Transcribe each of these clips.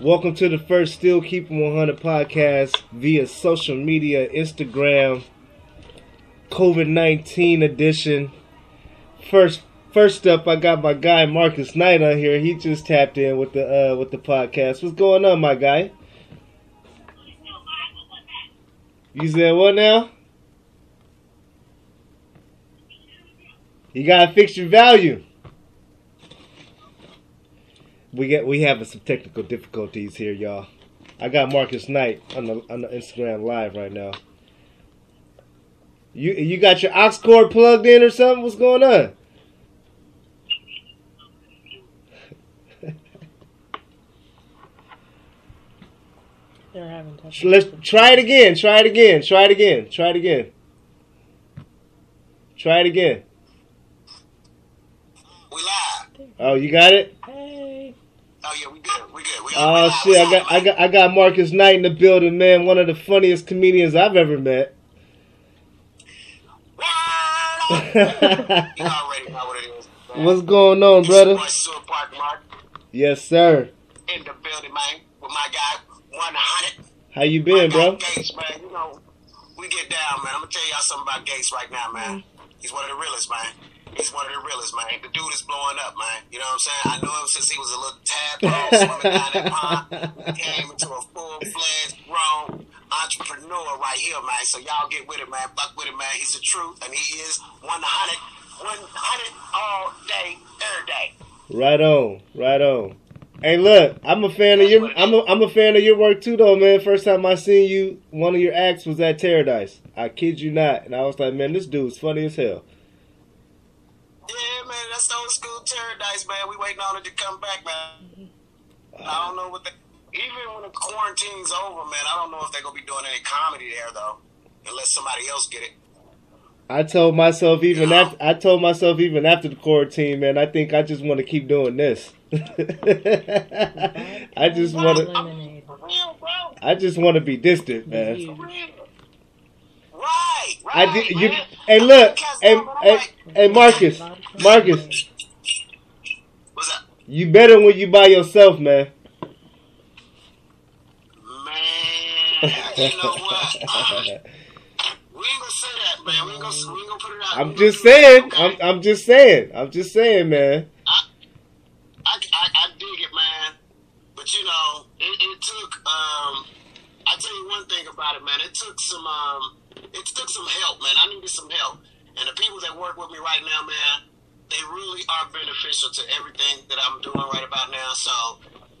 Welcome to the first Still Keeping 100 podcast via social media, Instagram, COVID 19 edition. First, first up, I got my guy Marcus Knight on here. He just tapped in with the uh, with the podcast. What's going on, my guy? You said what now? You gotta fix your value. We get we having some technical difficulties here, y'all. I got Marcus Knight on the on the Instagram live right now. You you got your aux cord plugged in or something? What's going on? They're having tough. Let's try it again. Try it again. Try it again. Try it again. Try it again. We live. Oh, you got it? Oh yeah, we good. We good. We Oh we live. shit! I got I got I got Marcus Knight in the building, man. One of the funniest comedians I've ever met. You already know what it is. man. What's going on, It's brother? your boy, Seward Park Yes, sir. in the building, man, with my guy 100. How you been, guy bro? Gates, man. You know, we get down, man. I'm gonna tell y'all something about Gates right now, man. He's one of the realest, man. He's one of the realest, man. The dude is blowing up, man. You know what I'm saying? I knew him since he was a little tadpole swimming down that pond. He came into a full-fledged, grown entrepreneur right here, man. So y'all get with it, man. Buck with it, man. He's the truth, and he is 100, 100 all day, every day. Right on, right on. Hey, look, I'm a fan of your. I'm a, I'm a fan of your work too, though, man. First time I seen you, one of your acts was at Paradise. I kid you not, and I was like, man, this dude's funny as hell. Yeah, man, that's the old school paradise, man. We waiting on it to come back, man. Mm-hmm. I don't know what the even when the quarantine's over, man. I don't know if they're gonna be doing any comedy there though, unless somebody else get it. I told myself even after I told myself even after the quarantine, man. I think I just want to keep doing this. I just want to. Lemonade. For real, bro. I just want to be distant, man. You. Right, right. I did. You. Hey, look. Hey, going, but I'm hey, hey, Marcus. Marcus, What's up, you better when you by yourself, man. man? You know what? Uh, we ain't gonna say that, man. We ain't gonna, we ain't gonna put it out. I'm just saying. I'm, I'm just saying. I'm just saying, man. I, I, I dig it, man. But you know, it, it took. Um, I tell you one thing about it, man. It took some. Um, it took some help, man. I needed some help, and the people that work with me right now, man, they really are beneficial to everything that I'm doing right about now. So.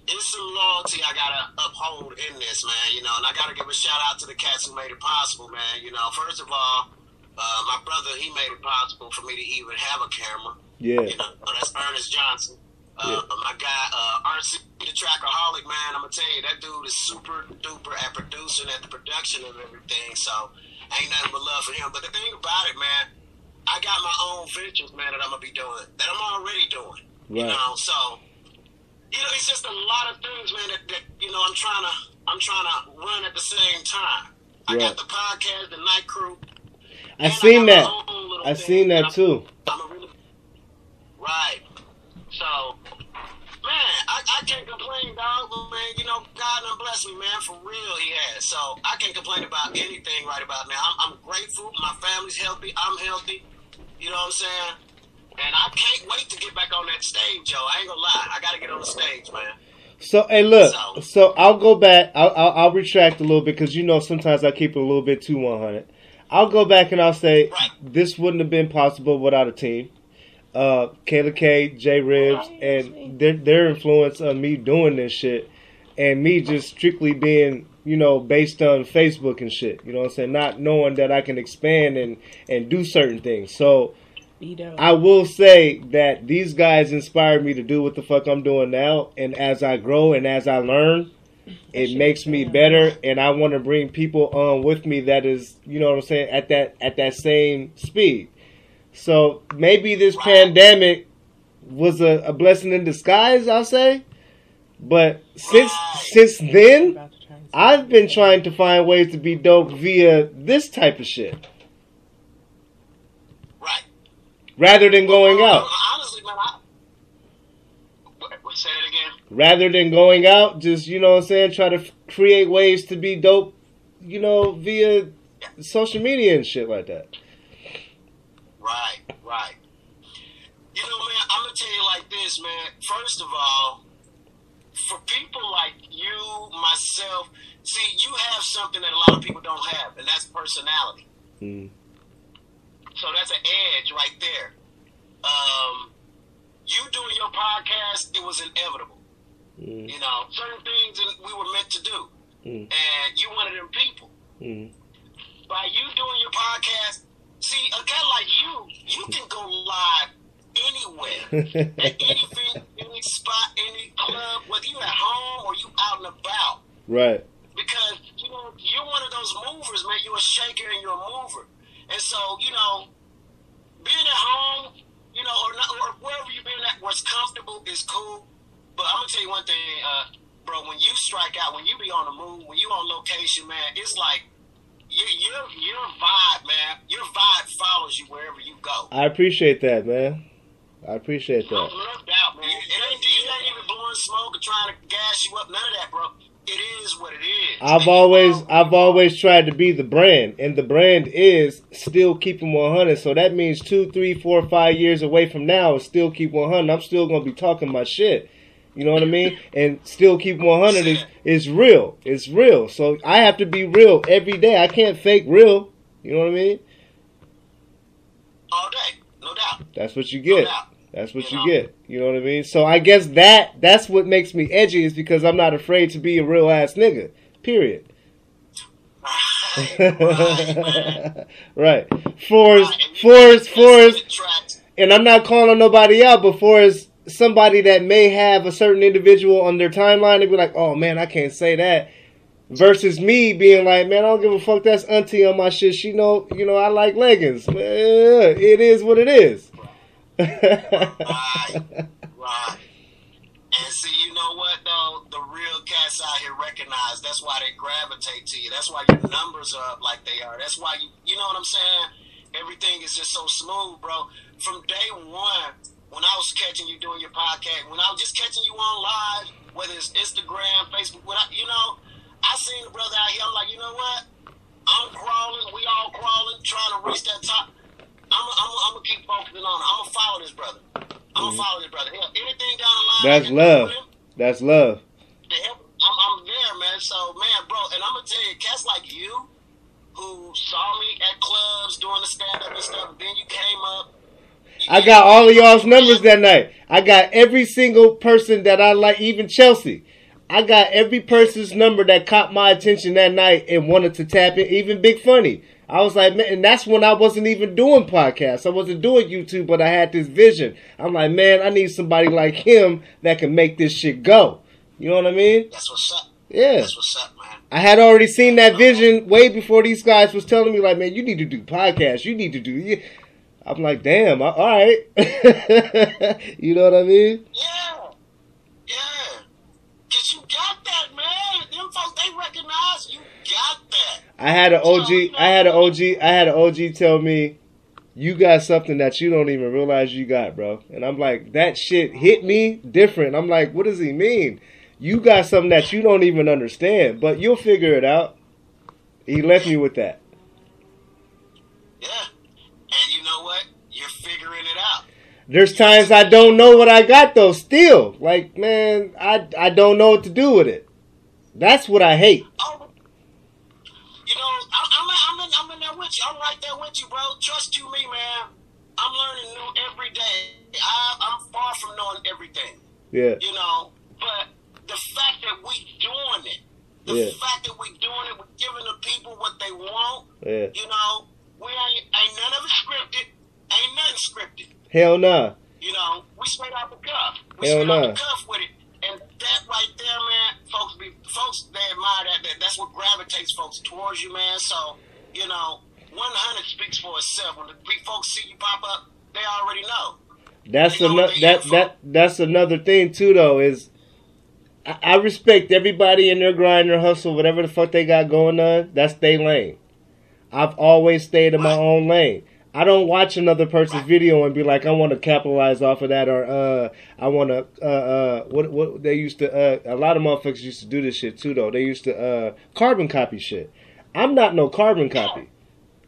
It's some loyalty I gotta uphold in this, man. You know, and I gotta give a shout out to the cats who made it possible, man. You know, first of all, uh, my brother he made it possible for me to even have a camera. Yeah. You know, that's Ernest Johnson. Uh, My guy, uh, RC the Trackaholic, man, I'm gonna tell you, that dude is super duper at producing, at the production of everything. So, ain't nothing but love for him. But the thing about it, man, I got my own ventures, man, that I'm gonna be doing, that I'm already doing. You know, so you know, it's just a lot of things, man. That, that you know, I'm trying to, I'm trying to run at the same time. I got the podcast, the night crew. I seen got that. my own little I seen that I'm- too. I'm a really right. So, man, I, I can't complain, dog. But, man, you know, God done blessed me, man. For real, He has. So I can't complain about anything right about now. I'm, I'm grateful. My family's healthy. I'm healthy. You know what I'm saying? And I can't wait to get back on that stage, yo. I ain't gonna lie. I gotta get on the stage, man. So hey, look. So- So I'll go back. I'll, I'll, I'll retract a little bit because you know sometimes I keep it a little bit too 100. I'll go back and I'll say Right. this wouldn't have been possible without a team. Uh, Kayla K, J Ribbz, and their their influence on me doing this shit, and me just strictly being you know based on Facebook and shit. You know what I'm saying? Not knowing that I can expand and and do certain things. So. I will say that these guys inspired me to do what the fuck I'm doing now, and as I grow and as I learn, it makes me better, and I want to bring people on with me that is, you know what I'm saying, at that at that same speed. So maybe this pandemic was a, a blessing in disguise, I'll say. But since since then, About to try and- I've been trying to find ways to be dope via this type of shit, Right. rather than going out. Honestly, man, I. What, what, say that again? rather than going out, just you know what I'm saying, try to f- create ways to be dope, you know, via social media and shit like that. Right. You know, man, I'm gonna tell you like this, man. First of all, for people like you, myself, see, you have something that a lot of people don't have, and that's personality. Mm. So that's an edge right there. Um, you doing your podcast, it was inevitable. Mm. You know, certain things we were meant to do, Mm. and you one of them people. Mm. By you doing your podcast, see, a guy like you, you can go live anywhere, at anything, any spot, any club, whether you at home or you out and about. right. Because you know you're one of those movers, man. You're a shaker and you're a mover, and so you know being at home, you know, or, not, or wherever you've been at, what's comfortable is cool. But I'm gonna tell you one thing, uh, bro. When you strike out, when you be on the move, when you on location, man, it's like your your your vibe, man. Your vibe follows you wherever you go. I appreciate that, man. I appreciate that. no doubt, man. It ain't, it ain't even blowing smoke or trying to gas you up. None of that, bro. It is what it is. I've And you always know- I've always tried to be the brand, and the brand is still keeping 100. So that means two, three, four, five years away from now, still keep 100. I'm still gonna be talking my shit. You know what I mean? And still keep 100 is is real. It's real. So I have to be real every day. I can't fake real. You know what I mean? all day, no doubt. That's what you No get. doubt. That's what You you know? get. You know what I mean? So I guess that that's what makes me edgy is because I'm not afraid to be a real ass nigga. Period. Right, right, man. right. For as Right, and you- for as that's for as what attracts- and I'm not calling nobody out, but for as somebody that may have a certain individual on their timeline and be like, oh man, I can't say that. Versus me being like, man, I don't give a fuck. That's auntie on my shit. She know, you know, I like leggings. It is what it is. Right, right. And see, you know what though? The real cats out here recognize. That's why they gravitate to you. That's why your numbers are up like they are. That's why you, you know what I'm saying? Everything is just so smooth, bro. From day one, when I was catching you doing your podcast, when I was just catching you on live, whether it's Instagram, Facebook, what I, you know, I seen the brother out here. I'm like, you know what? I'm crawling. We all crawling, trying to reach that top. I'm I'm I'm gonna keep focusing on it. I'm gonna follow this brother. I'm gonna mm-hmm. follow this brother. Hell, anything down the line. That's love. him, That's love. help, I'm, I'm there, man. So, man, bro, and I'm gonna tell you, cats like you, who saw me at clubs doing the stand up and stuff, then you came up. I got all of y'all's numbers that night. I got every single person that I like, even Chelsea. I got every person's number that caught my attention that night and wanted to tap it. even Big Funny. I was like, man, and that's when I wasn't even doing podcasts. I wasn't doing YouTube, but I had this vision. I'm like, man, I need somebody like him that can make this shit go. You know what I mean? That's what's up. Yeah. That's what's up, man. I had already seen that vision way before these guys was telling me, like, man, you need to do podcasts. You need to do. You-" I'm like, damn, all right. you know what I mean? Yeah, yeah. Cause you got that, man. Them folks, they recognize you got that. I had an OG. I had an OG. I had an OG tell me, you got something that you don't even realize you got, bro. And I'm like, that shit hit me different. I'm like, what does he mean? You got something that you don't even understand, but you'll figure it out. He left me with that. Yeah. And you know what? You're figuring it out. There's times I don't know what I got though. Still, like man, I I don't know what to do with it. That's what I hate. Oh, you know, I, I'm, I'm, in, I'm in there with you. I'm right there with you, bro. Trust you, me, man. I'm learning new every day. I, I'm far from knowing everything, Yeah, you know. But the fact that we doing it, the Yeah. fact that we doing it, we're giving the people what they want. yeah. You know, we ain't ain't none of it scripted. Ain't nothing scripted. Hell nah. You know, we straight off the cuff. We Hell straight off nah. the cuff with it. And that right there, man, folks be folks they admire that. that that's what gravitates folks towards you, man. So, you know, one hundred speaks for itself. When the folks see you pop up, they already know. That's another that that that's another thing too though is I, I respect everybody in their grind, their hustle, whatever the fuck they got going on. That's their lane. I've always stayed in my own lane. I don't watch another person's video and be like, I want to capitalize off of that, or uh, I want to uh, uh, what what they used to. Uh, a lot of motherfuckers used to do this shit too, though. They used to uh, carbon copy shit. I'm not no carbon copy.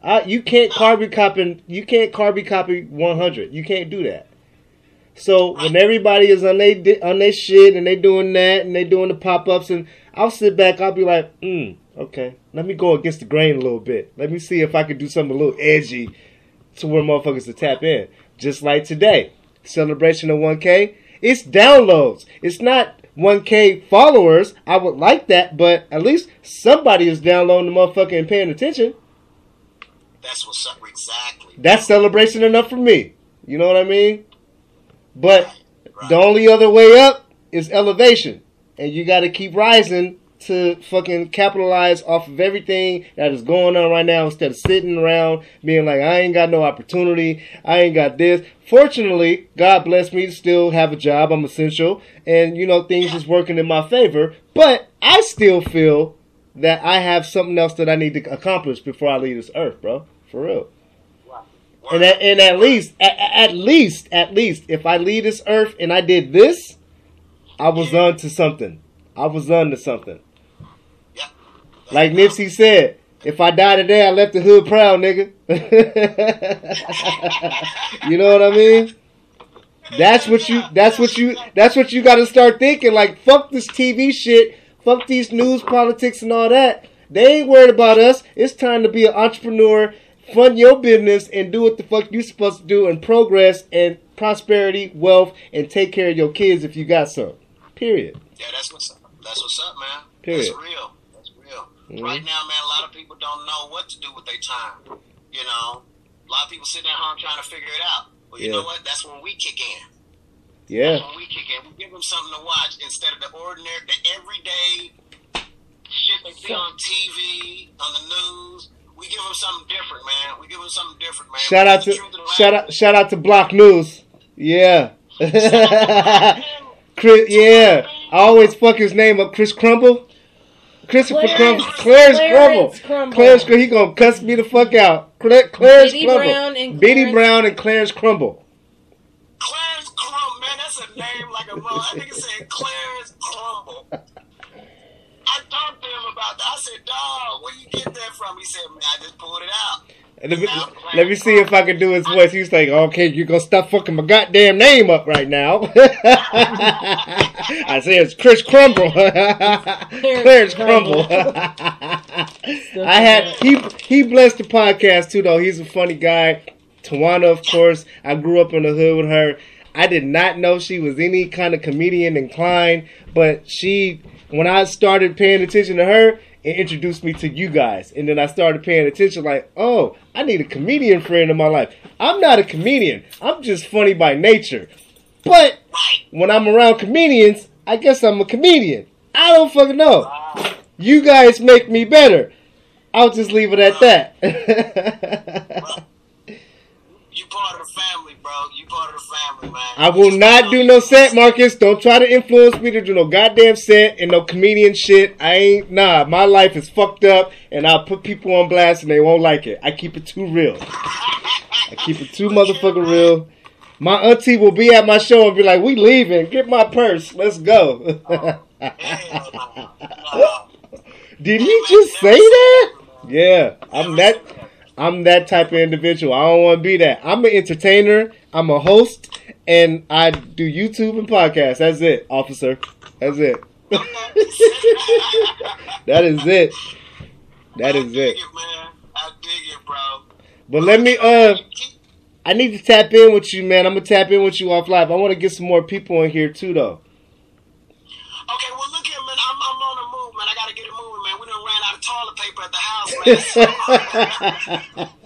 I, you can't carbon copy. You can't carbon copy 100. You can't do that. So when everybody is on they on their shit and they doing that and they doing the pop ups and I'll sit back. I'll be like, mm, okay. Let me go against the grain a little bit. Let me see if I can do something a little edgy to where motherfuckers to tap in. Just like today, celebration of 1K. It's downloads. It's not 1K followers. I would like that, but at least somebody is downloading the motherfucker and paying attention. That's what's up. Exactly. That's celebration enough for me. You know what I mean? But Right. the only other way up is elevation. And you got to keep rising to fucking capitalize off of everything that is going on right now instead of sitting around being like, I ain't got no opportunity. I ain't got this. Fortunately, God bless me to still have a job. I'm essential. And, you know, things is working in my favor. But I still feel that I have something else that I need to accomplish before I leave this earth, bro. For real. And at, and at least, at, at least, at least, if I leave this earth and I did this, I was on to something. I was on to something. Like Nipsey said, if I die today, I left the hood proud, nigga. you know what I mean? That's what you. That's what you. That's what you got to start thinking. Like, fuck this TV shit. Fuck these news, politics, and all that. They ain't worried about us. It's time to be an entrepreneur, fund your business, and do what the fuck you supposed to do, and progress and prosperity, wealth, and take care of your kids if you got some. Period. Yeah, that's what's up. That's what's up, man. Period. That's real. Mhm. Right now, man, a lot of people don't know what to do with their time. You know, a lot of people sitting at home trying to figure it out. Well, you Yeah. know what? That's when we kick in. Yeah. That's when we kick in. We give them something to watch instead of the ordinary, the everyday shit they see on TV, on the news. We give them something different, man. We give them something different, man. Shout out to truth of the shout out shout out to Block News. Yeah. Chris, yeah. I always fuck his name up. Chris Crumble. Christopher Clarence- Crumble. Clarence Crumble. Clarence Crumble. Clarence Crumble. He gonna cuss me the fuck out. Cla- Clarence Biddy Crumble. Brown and Biddy Clarence- Brown and Clarence Crumble. Clarence Crumble, man, that's a name like a mother. I think it said Clarence Crumble. I talked to him about that. I said, dog, where you get that from? He said, man, I just pulled it out. Let me, let me see if I can do his voice. He's like, okay, you're gonna stop fucking my goddamn name up right now. I say it's Chris Crumble. Clarence Crumble. I had he he blessed the podcast too though. He's a funny guy. Tawana, of course. I grew up in the hood with her. I did not know she was any kind of comedian inclined, but she when I started paying attention to her, it introduced me to you guys. And then I started paying attention like, oh, I need a comedian friend in my life. I'm not a comedian. I'm just funny by nature. But when I'm around comedians, I guess I'm a comedian. I don't fucking know. You guys make me better. I'll just leave it at that. You part of the family, bro. You part of the family, man. I will not do no set, Marcus. Don't try to influence me to do no goddamn set and no comedian shit. I ain't nah. My life is fucked up, and I'll put people on blast, and they won't like it. I keep it too real. I keep it too motherfucking real. My auntie will be at my show and be like, "We leaving. Get my purse. Let's go." Oh, hell no. No. Did he just say that? Yeah, I'm that. I'm that type of individual. I don't want to be that. I'm an entertainer. I'm a host, and I do YouTube and podcasts. That's it, officer. That's it. that is it. That is I dig it. it, man. I dig it, bro. But let me. Uh, I need to tap in with you, man. I'm gonna tap in with you off live. I want to get some more people in here too, though. Okay, well,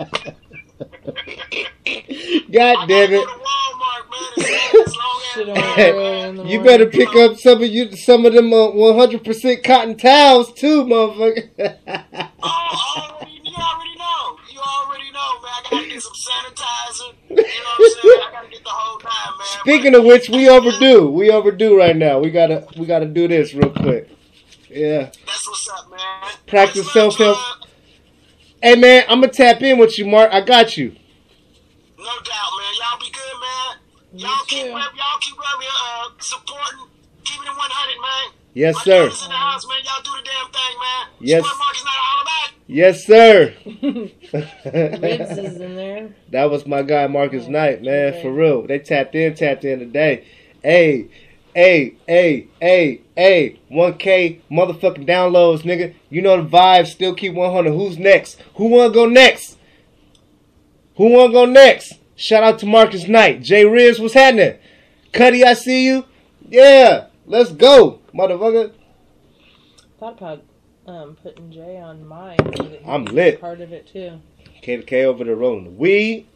early in the You better pick up some of you some of them uh, 100% cotton towels too, motherfucker. Oh, already, you already know. You already know, man. I gotta get some sanitizer. You know what I'm saying? I gotta get the whole nine, man. Speaking of which, we overdue. We overdue right now. We gotta we gotta do this real quick. Yeah. That's what's up, man. Practice self-help. John. Hey man, I'm gonna tap in with you, Mark. I got you. No doubt, man. Y'all be good, man. You Y'all keep too. y'all keep rep, uh, supporting, keeping it 100, man. Yes, My sir. in the house, man. Y'all do the damn thing, man. Yes. Support Marcus Knight, holla back. Yes, sir. Ribbz is in there. that was my guy Marcus Yeah, Knight, man, okay. for real. They tapped in, tapped in today. Hey, hey, hey, hey, hey, 1K motherfucking downloads, nigga. You know the vibe. still keep 100. Who's next? Who wanna go next? Who wanna go next? Shout out to Marcus Knight. Jay Riz, what's happening? Cuddy, I see you. Yeah, let's go, motherfucker. Thought about um, putting Jay on mine. I'm lit. Part of it too. K to K over there rolling the weed.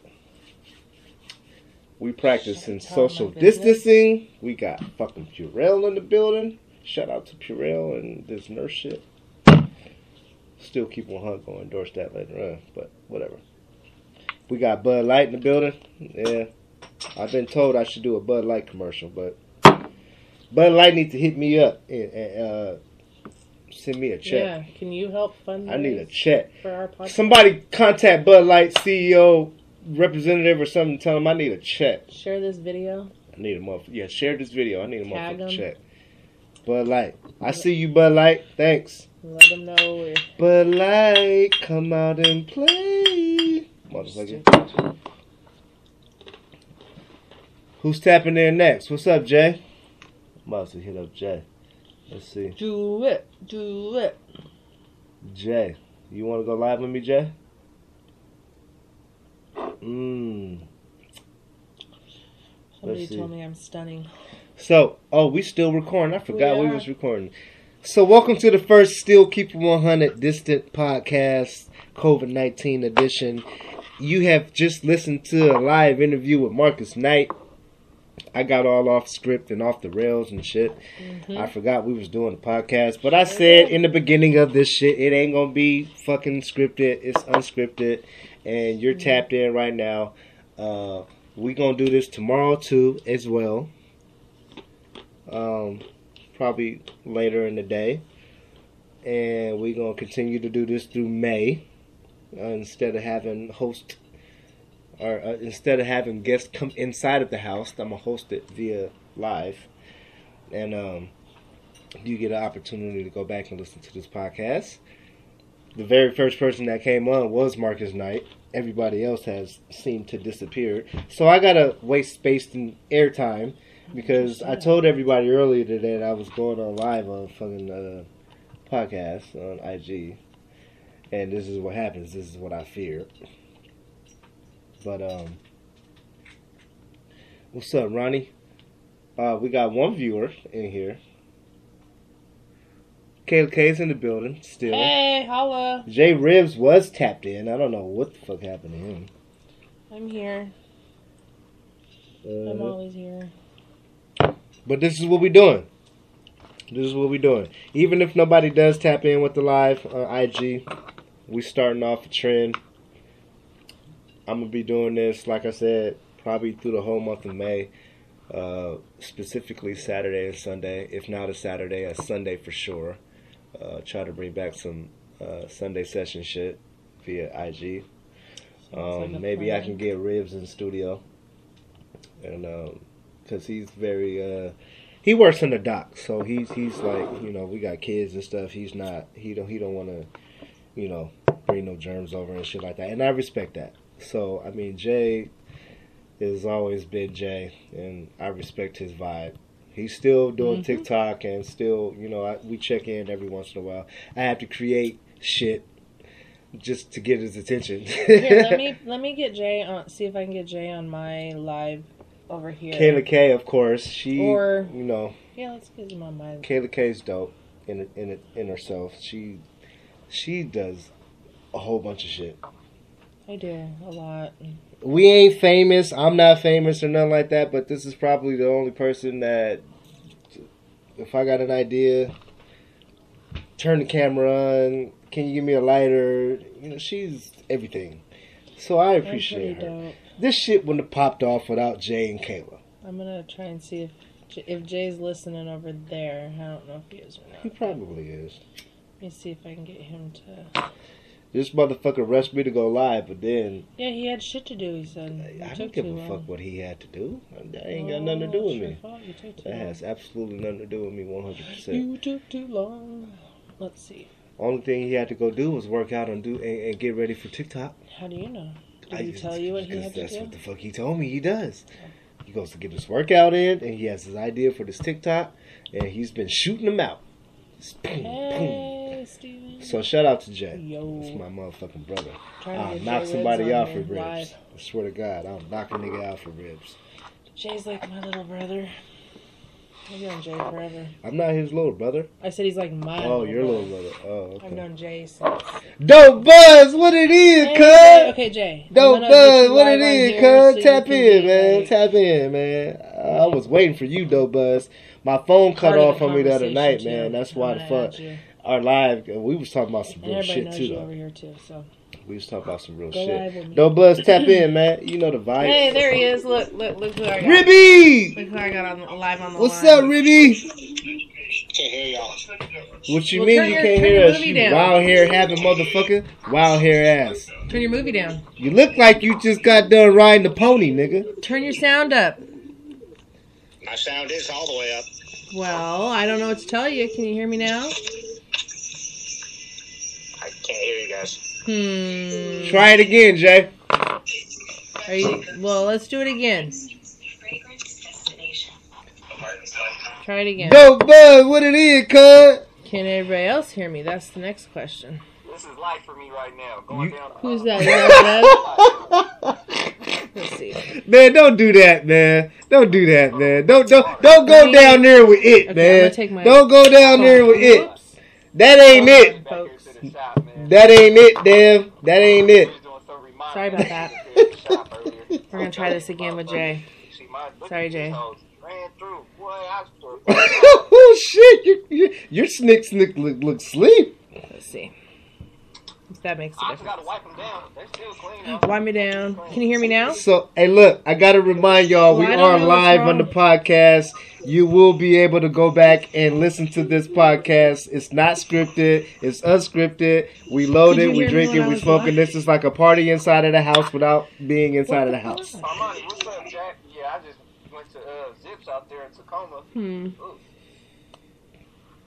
We we practicing social distancing. We got fucking Purell in the building. Shout out to Purell and this nurse shit. Still keep on hunt going endorse that later on, but whatever. We got Bud Light in the building. Yeah. I've been told I should do a Bud Light commercial, but Bud Light needs to hit me up and, and uh, send me a check. Yeah. Can you help fund? I need a check. for our podcast. Somebody contact Bud Light CEO representative or something. Tell them I need a check. Share this video. I need a motherfucker. Yeah, share this video. I need a Tag motherfucker check. Bud Light. I see you, Bud Light. Thanks. Let them know we're Bud Light, come out and play. Motherfucker. Who's tapping in next? What's up, Jay? I'm about to hit up Jay. Let's see. Do it. Do it. Jay. You want to go live with me, Jay? Mmm. Somebody told me I'm stunning. So, oh, we still recording. I forgot we, are. was recording. So, welcome to the first Still Keep 100 Distant Podcast, COVID 19 edition. You have just listened to a live interview with Marcus Knight. I got all off script and off the rails and shit. Mhm. I forgot we was doing a podcast, but I said in the beginning of this shit, it ain't gonna be fucking scripted. It's unscripted, and you're tapped in right now. Uh, we gonna do this tomorrow too, as well. Um, probably later in the day, and we're gonna continue to do this through May. Uh, instead of having host, or uh, instead of having guests come inside of the house, I'm gonna host it via live and um, you get an opportunity to go back and listen to this podcast. The very first person that came on was Marcus Knight. Everybody else has seemed to disappear. So I gotta waste space and airtime because I told everybody earlier today that I was going on live on fucking uh, podcast on IG, and this is what happens. This is what I fear. But um, what's up, Ronnie? Uh, we got one viewer in here. Kayla K's in the building still. Hey, holla. Jay Ribbz was tapped in. I don't know what the fuck happened to him. I'm here. I'm Uh, always here. But this is what we're doing. This is what we're doing. Even if nobody does tap in with the live on IG, we starting off a trend. I'm gonna be doing this, like I said, probably through the whole month of May. Uh, specifically Saturday and Sunday. If not a Saturday, a Sunday for sure. Uh, try to bring back some uh, Sunday session shit via IG. Um, maybe I can get Ribbz in studio, and because he's very uh, he works in the dock, so he's he's like you know we got kids and stuff. He's not he don't he don't want to you know bring no germs over and shit like that, and I respect that. So I mean Jay has always been Jay, and I respect his vibe. He's still doing Mhm. TikTok and still you know I, we check in every once in a while. I have to create shit just to get his attention. Here, let me let me get Jay on. See if I can get Jay on my live over here. Kayla K, of course, she Or- you know Yeah, let's get my. Kayla K's dope in in in herself. She she does a whole bunch of shit. I do a lot. We ain't famous. I'm not famous or nothing like that. But this is probably the only person that, if I got an idea, turn the camera on. Can you give me a lighter? You know, she's everything. So I appreciate her. dope. This shit wouldn't have popped off without Jay and Kayla. I'm gonna try and see if J- if Jay's listening over there. I don't know if he is or not. He probably is. Let me see if I can get him to. This motherfucker rushed me to go live, but then Yeah, he had shit to do. He said. I took don't give a long. fuck what he had to do. That ain't got oh, nothing to do Oh, with me. fault. You took too That long. has absolutely nothing to do with me 100%. You took too long. Let's see. Only thing he had to go do was work out and do and, and get ready for TikTok. How do you know? Did I he tell you what he had to that's do? what the fuck he told me he does. He goes to get his workout in, and he has his idea for this TikTok, and he's been shooting them out. Just boom, boom. Steven. So shout out to Jay. Yo. That's my motherfucking brother. I'll knock somebody out for ribs. live. I swear to God, I'll knock a nigga out for ribs. Jay's like my little brother. I've known Jay forever. I'm not his little brother. I said he's like my. Oh, your brother. little brother. Oh, okay. I've known Jay since. Dope Buzz, what it is, Hey, cuz? Okay, Jay. Dope Buzz, what it is, it on is, here cuz? so Tap in, man. like, Tap in, man. I was waiting for you, Dope Buzz. My phone cut part off on me the other night, too. man. That's why the fuck. Our live, we was talking about some And real shit too, over here too. So We was talking about some real go shit. live with Buzz, tap in, man. You know the vibe. Hey, there he is. Look, look, look who I got. Ribby! Look who I got on live on the What's line. up, Ribby? Can't hear y'all. What you Well, mean you your- can't hear us? movie You down. wild hair having motherfucker. Wild hair ass. Turn your movie down. You look like you just got done riding the pony, nigga. Turn your sound up. My sound is all the way up. Well, I don't know what to tell you. Can you hear me now? I can't hear you guys. Hmm. Try it again, Jay. Are you? Well, let's do it again. Try it again. Dope Buzz, what it is, cuz? Can everybody else hear me? That's the next question. This is life for me right now. Going You- down. Who's that? Is that Let's see. man, don't do that, man. Don't do that, man. Don't don't don't go down there with it, Okay, man. take my Don't go down there with it. That ain't it. Back here to the shop, man. That ain't it, Dev. That ain't it. He's doing some reminding Sorry about that. at the shop earlier. We're gonna try this again with Jay. See, my- look Sorry, Jay. hoes. Ran through. Boy, I was oh shit, your your, your snick snick look look sleep. Let's see. If that makes a I just gotta difference. wipe them down. They're still clean. Wipe me down. Can you hear me now? So, hey, look, I gotta remind y'all, we Well, I don't are live on the podcast. You will be able to go back and listen to this podcast. It's not scripted. It's unscripted. We load it. We hear drink it. We was smoking. live? This is like a party inside of the house without being inside of the house. Armani, what's up, Jack? Yeah, I just went to uh, Zips out there in Tacoma. Hmm. Ooh.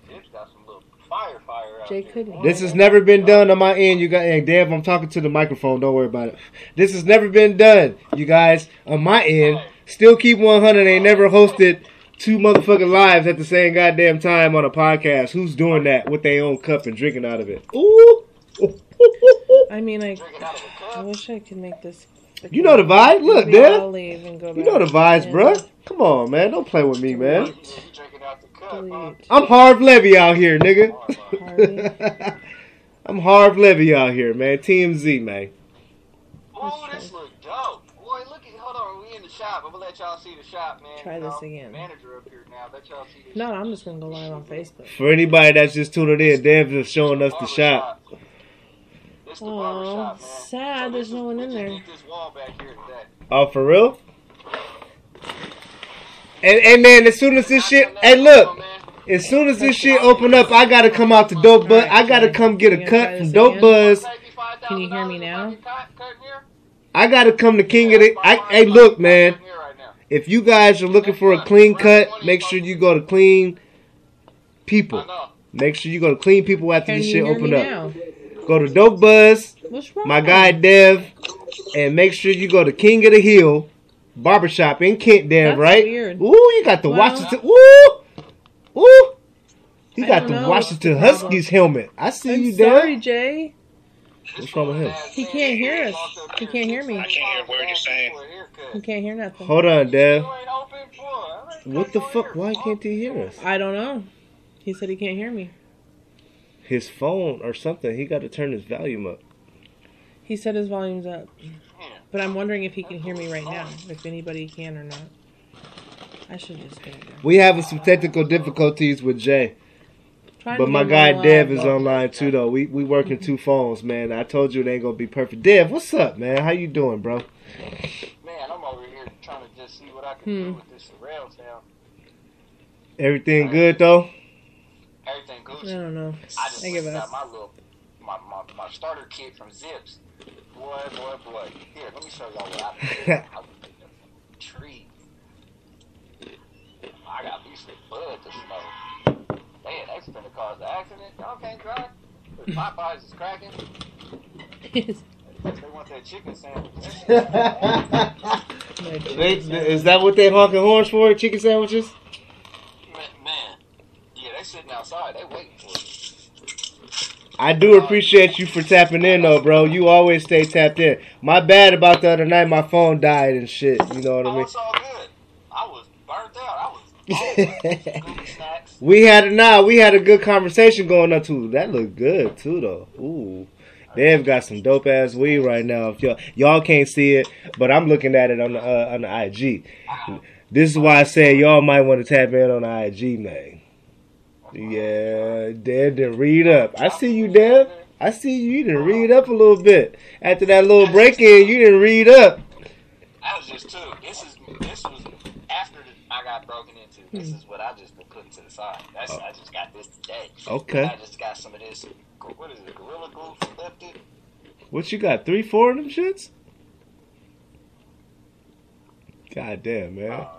Zips got some little fire fire Jay couldn't. This has never been done on my end. You got, hey, Dev, I'm talking to the microphone. Don't worry about it. This has never been done, you guys, on my end. Still keep 100. Ain't never hosted two motherfucking lives at the same goddamn time on a podcast. Who's doing that with their own cup and drinking out of it? Ooh. I mean, I, Drinking out of a I cup. wish I could make this. You know the vibe. Look, Maybe I'll Dev. leave and go You know the vibes, and bruh. Come on, man. Don't play with me, man. Yeah, you drinking out the cup, huh? delete. I'm Harv Levy out here, nigga. I'm Harv Levy out here, man. TMZ, man. Oh, this look dope. Boy, look at, hold on, we in the shop. I'm gonna let y'all see the shop, man. Try You this know, again. Manager up here now. Let y'all see this. No, I'm just gonna go live on Facebook. For anybody that's just tuning in, Dev just showing us the shop. This the barber Oh, shop, man. sad. So There's no one in there. did this wall back here. Oh, for real? And, and man, as soon as this shit, hey, look, as soon as this shit open up, I gotta come out to Dope Buzz. I gotta come get a cut from Dope Buzz. Can you hear me now? I gotta come to King of the. I, hey, look, man. If you guys are looking for a clean cut, make sure you go to Clean People. Make sure you go to Clean People after Can this shit open up. now? Go to Dope Buzz, my guy Dev, and make sure you go to King of the Hill Barbershop in Kent, Dev, That's right? weird. Ooh, you got the Well- Washington. Ooh, ooh. You got the know Washington the. Huskies helmet. I see I'm you, sorry, Dev. Jay. What's wrong with him? He can't hear us. He can't hear me. I can't hear a word you're saying. He can't hear nothing. Hold on, Dev. You ain't open for it. What the fuck? Why can't he hear us? I don't know. He said he can't hear me. His phone or something. He got to turn his volume up. He said his volume's up. But I'm wondering if he can hear me right now. If anybody can or not. I should just get it. down. We having some technical difficulties with Jay, Trying but my guy him Dev is online too. Though we we working two phones, man. I told you it ain't gonna be perfect. Dev, what's up, man? How you doing, bro? Man, I'm over here trying to just see what I can Hmm. do with this surround sound. Everything good though? Everything good. I don't know. I just I give up. got my little my, my, my starter kit from Zips. Boy, boy, boy. Here, let me show y'all what I did. I picked up some. I got these some bud to smoke. Man, they finna cause an accident. Y'all can't drive. My Popeyes is cracking. They want that chicken sandwich. They, is that what they honking horns for? Chicken sandwiches? Man, man. Yeah, they sitting outside. They waiting. I do appreciate you for tapping in though, bro. You always stay tapped in. My bad about the other night. My phone died and shit. You know what I Oh, mean? it's all good. I was burnt out. I was. We had nah, we had a good conversation going up too. That looked good too though. Ooh. They've got some dope ass weed right now. If y'all, y'all can't see it, but I'm looking at it on the uh, on the IG. This is why I say y'all might want to tap in on the IG, man. Yeah, Dad didn't read up. I see you, Dad. I see you. You didn't read up a little bit after that little break in. You didn't read up. I was just too. This is this was after I got broken into. This is what I just been putting to the side. That's I just got this today. Okay. I just got some of this. What is it? Gorilla glue Lifted. What you got? Three, four of them shits? God damn, man. Uh, it's fucking weed.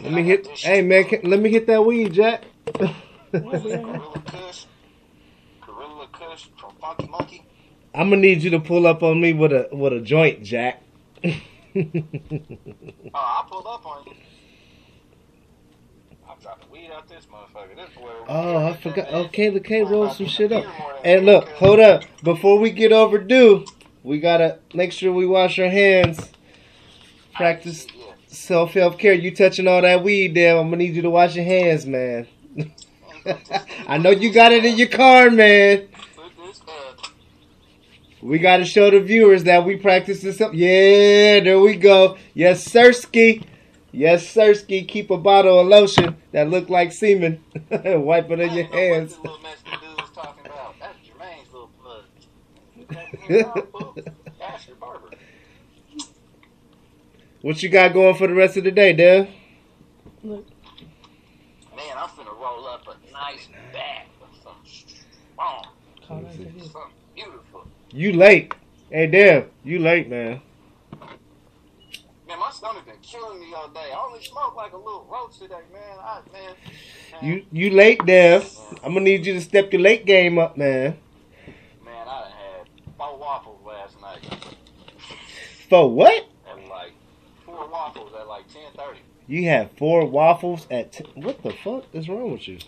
Let me hit. Hey, man, can, let me hit that weed, Jack. Gorilla Kush. Gorilla Kush from Funky Monkey. I'm gonna need you to pull up on me with a with a joint, Jack. Oh, I pulled up on you. I'm dropping weed out this motherfucker. This boy. oh, I forgot. Okay, the K roll some shit up. Hey, look, hold up. Before we get overdue, we gotta make sure we wash our hands. Practice. Self help care. You touching all that weed there? I'm gonna need you to wash your hands, man. I know you got it in your car, man. We got to show the viewers that we practice this up. Yeah, there we go. Yes, Sirski. Yes, Sirski. Keep a bottle of lotion that look like semen. Wipe it in I your hands. this little Mexican dude was talking about. That's Jermaine's little blood. You taking him out, fool? Asher Barber. What you got going for the rest of the day, Dev? Look, Man, I'm finna roll up a nice bag of some strong, call something beautiful. You late. Hey, Dev. You late, man. Man, my stomach been killing me all day. I only smoked like a little roach today, man. I, man, man, You you late, Dev. I'm gonna need you to step your late game up, man. man, I done had four waffles last night. For what? And like waffles at like ten thirty. You had four waffles at. T- what the fuck is wrong with you?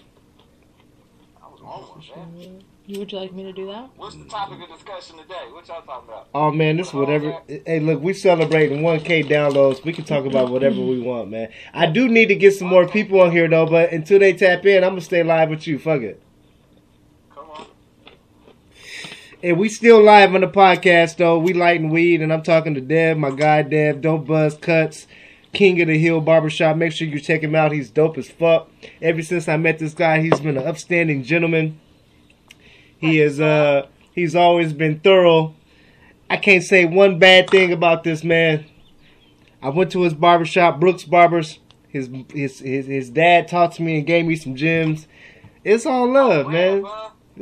I was on one. You would you like me to do that? What's the topic of discussion today? What y'all talking about? Oh man, this whatever. Hey, look, we celebrating 1K downloads. We can talk about whatever we want, man. I do need to get some more people on here though, but until they tap in, I'm gonna stay live with you. Fuck it. Come on. And we still live on the podcast though. We lighting weed, and I'm talking to Dev, my guy Dev, Dope Buzz Cuts, King of the Hill Barbershop. Make sure you check him out. He's dope as fuck. Ever since I met this guy, he's been an upstanding gentleman. He is uh he's always been thorough. I can't say one bad thing about this man. I went to his barbershop, Brooks Barbers. His his his, his dad talked to me and gave me some gems. It's all love, man.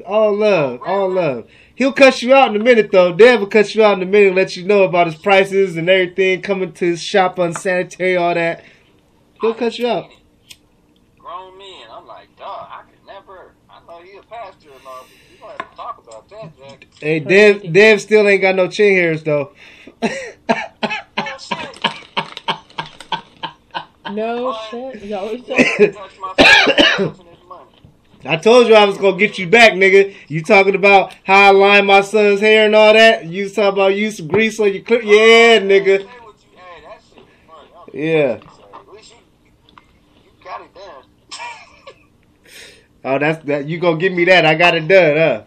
All love, all love. He'll cut you out in a minute though. Dev will cut you out in a minute, and let you know about his prices and everything, coming to his shop unsanitary, all that. He'll cut you out. Grown men. I'm like, dog, I could never. I know you a pastor and all, but you gonna have to talk about that, Jack. Hey, Dev, Dev still ain't got no chin hairs though. No shit. You always I told you I was gonna get you back, nigga. You talking about how I line my son's hair and all that? You talking about use some grease on your clip? Oh, yeah, nigga. Say what you- hey, that shit was funny. I'm Yeah. sorry. At least you, you got it done. Oh, that's that. You gonna give me that? I got it done, huh?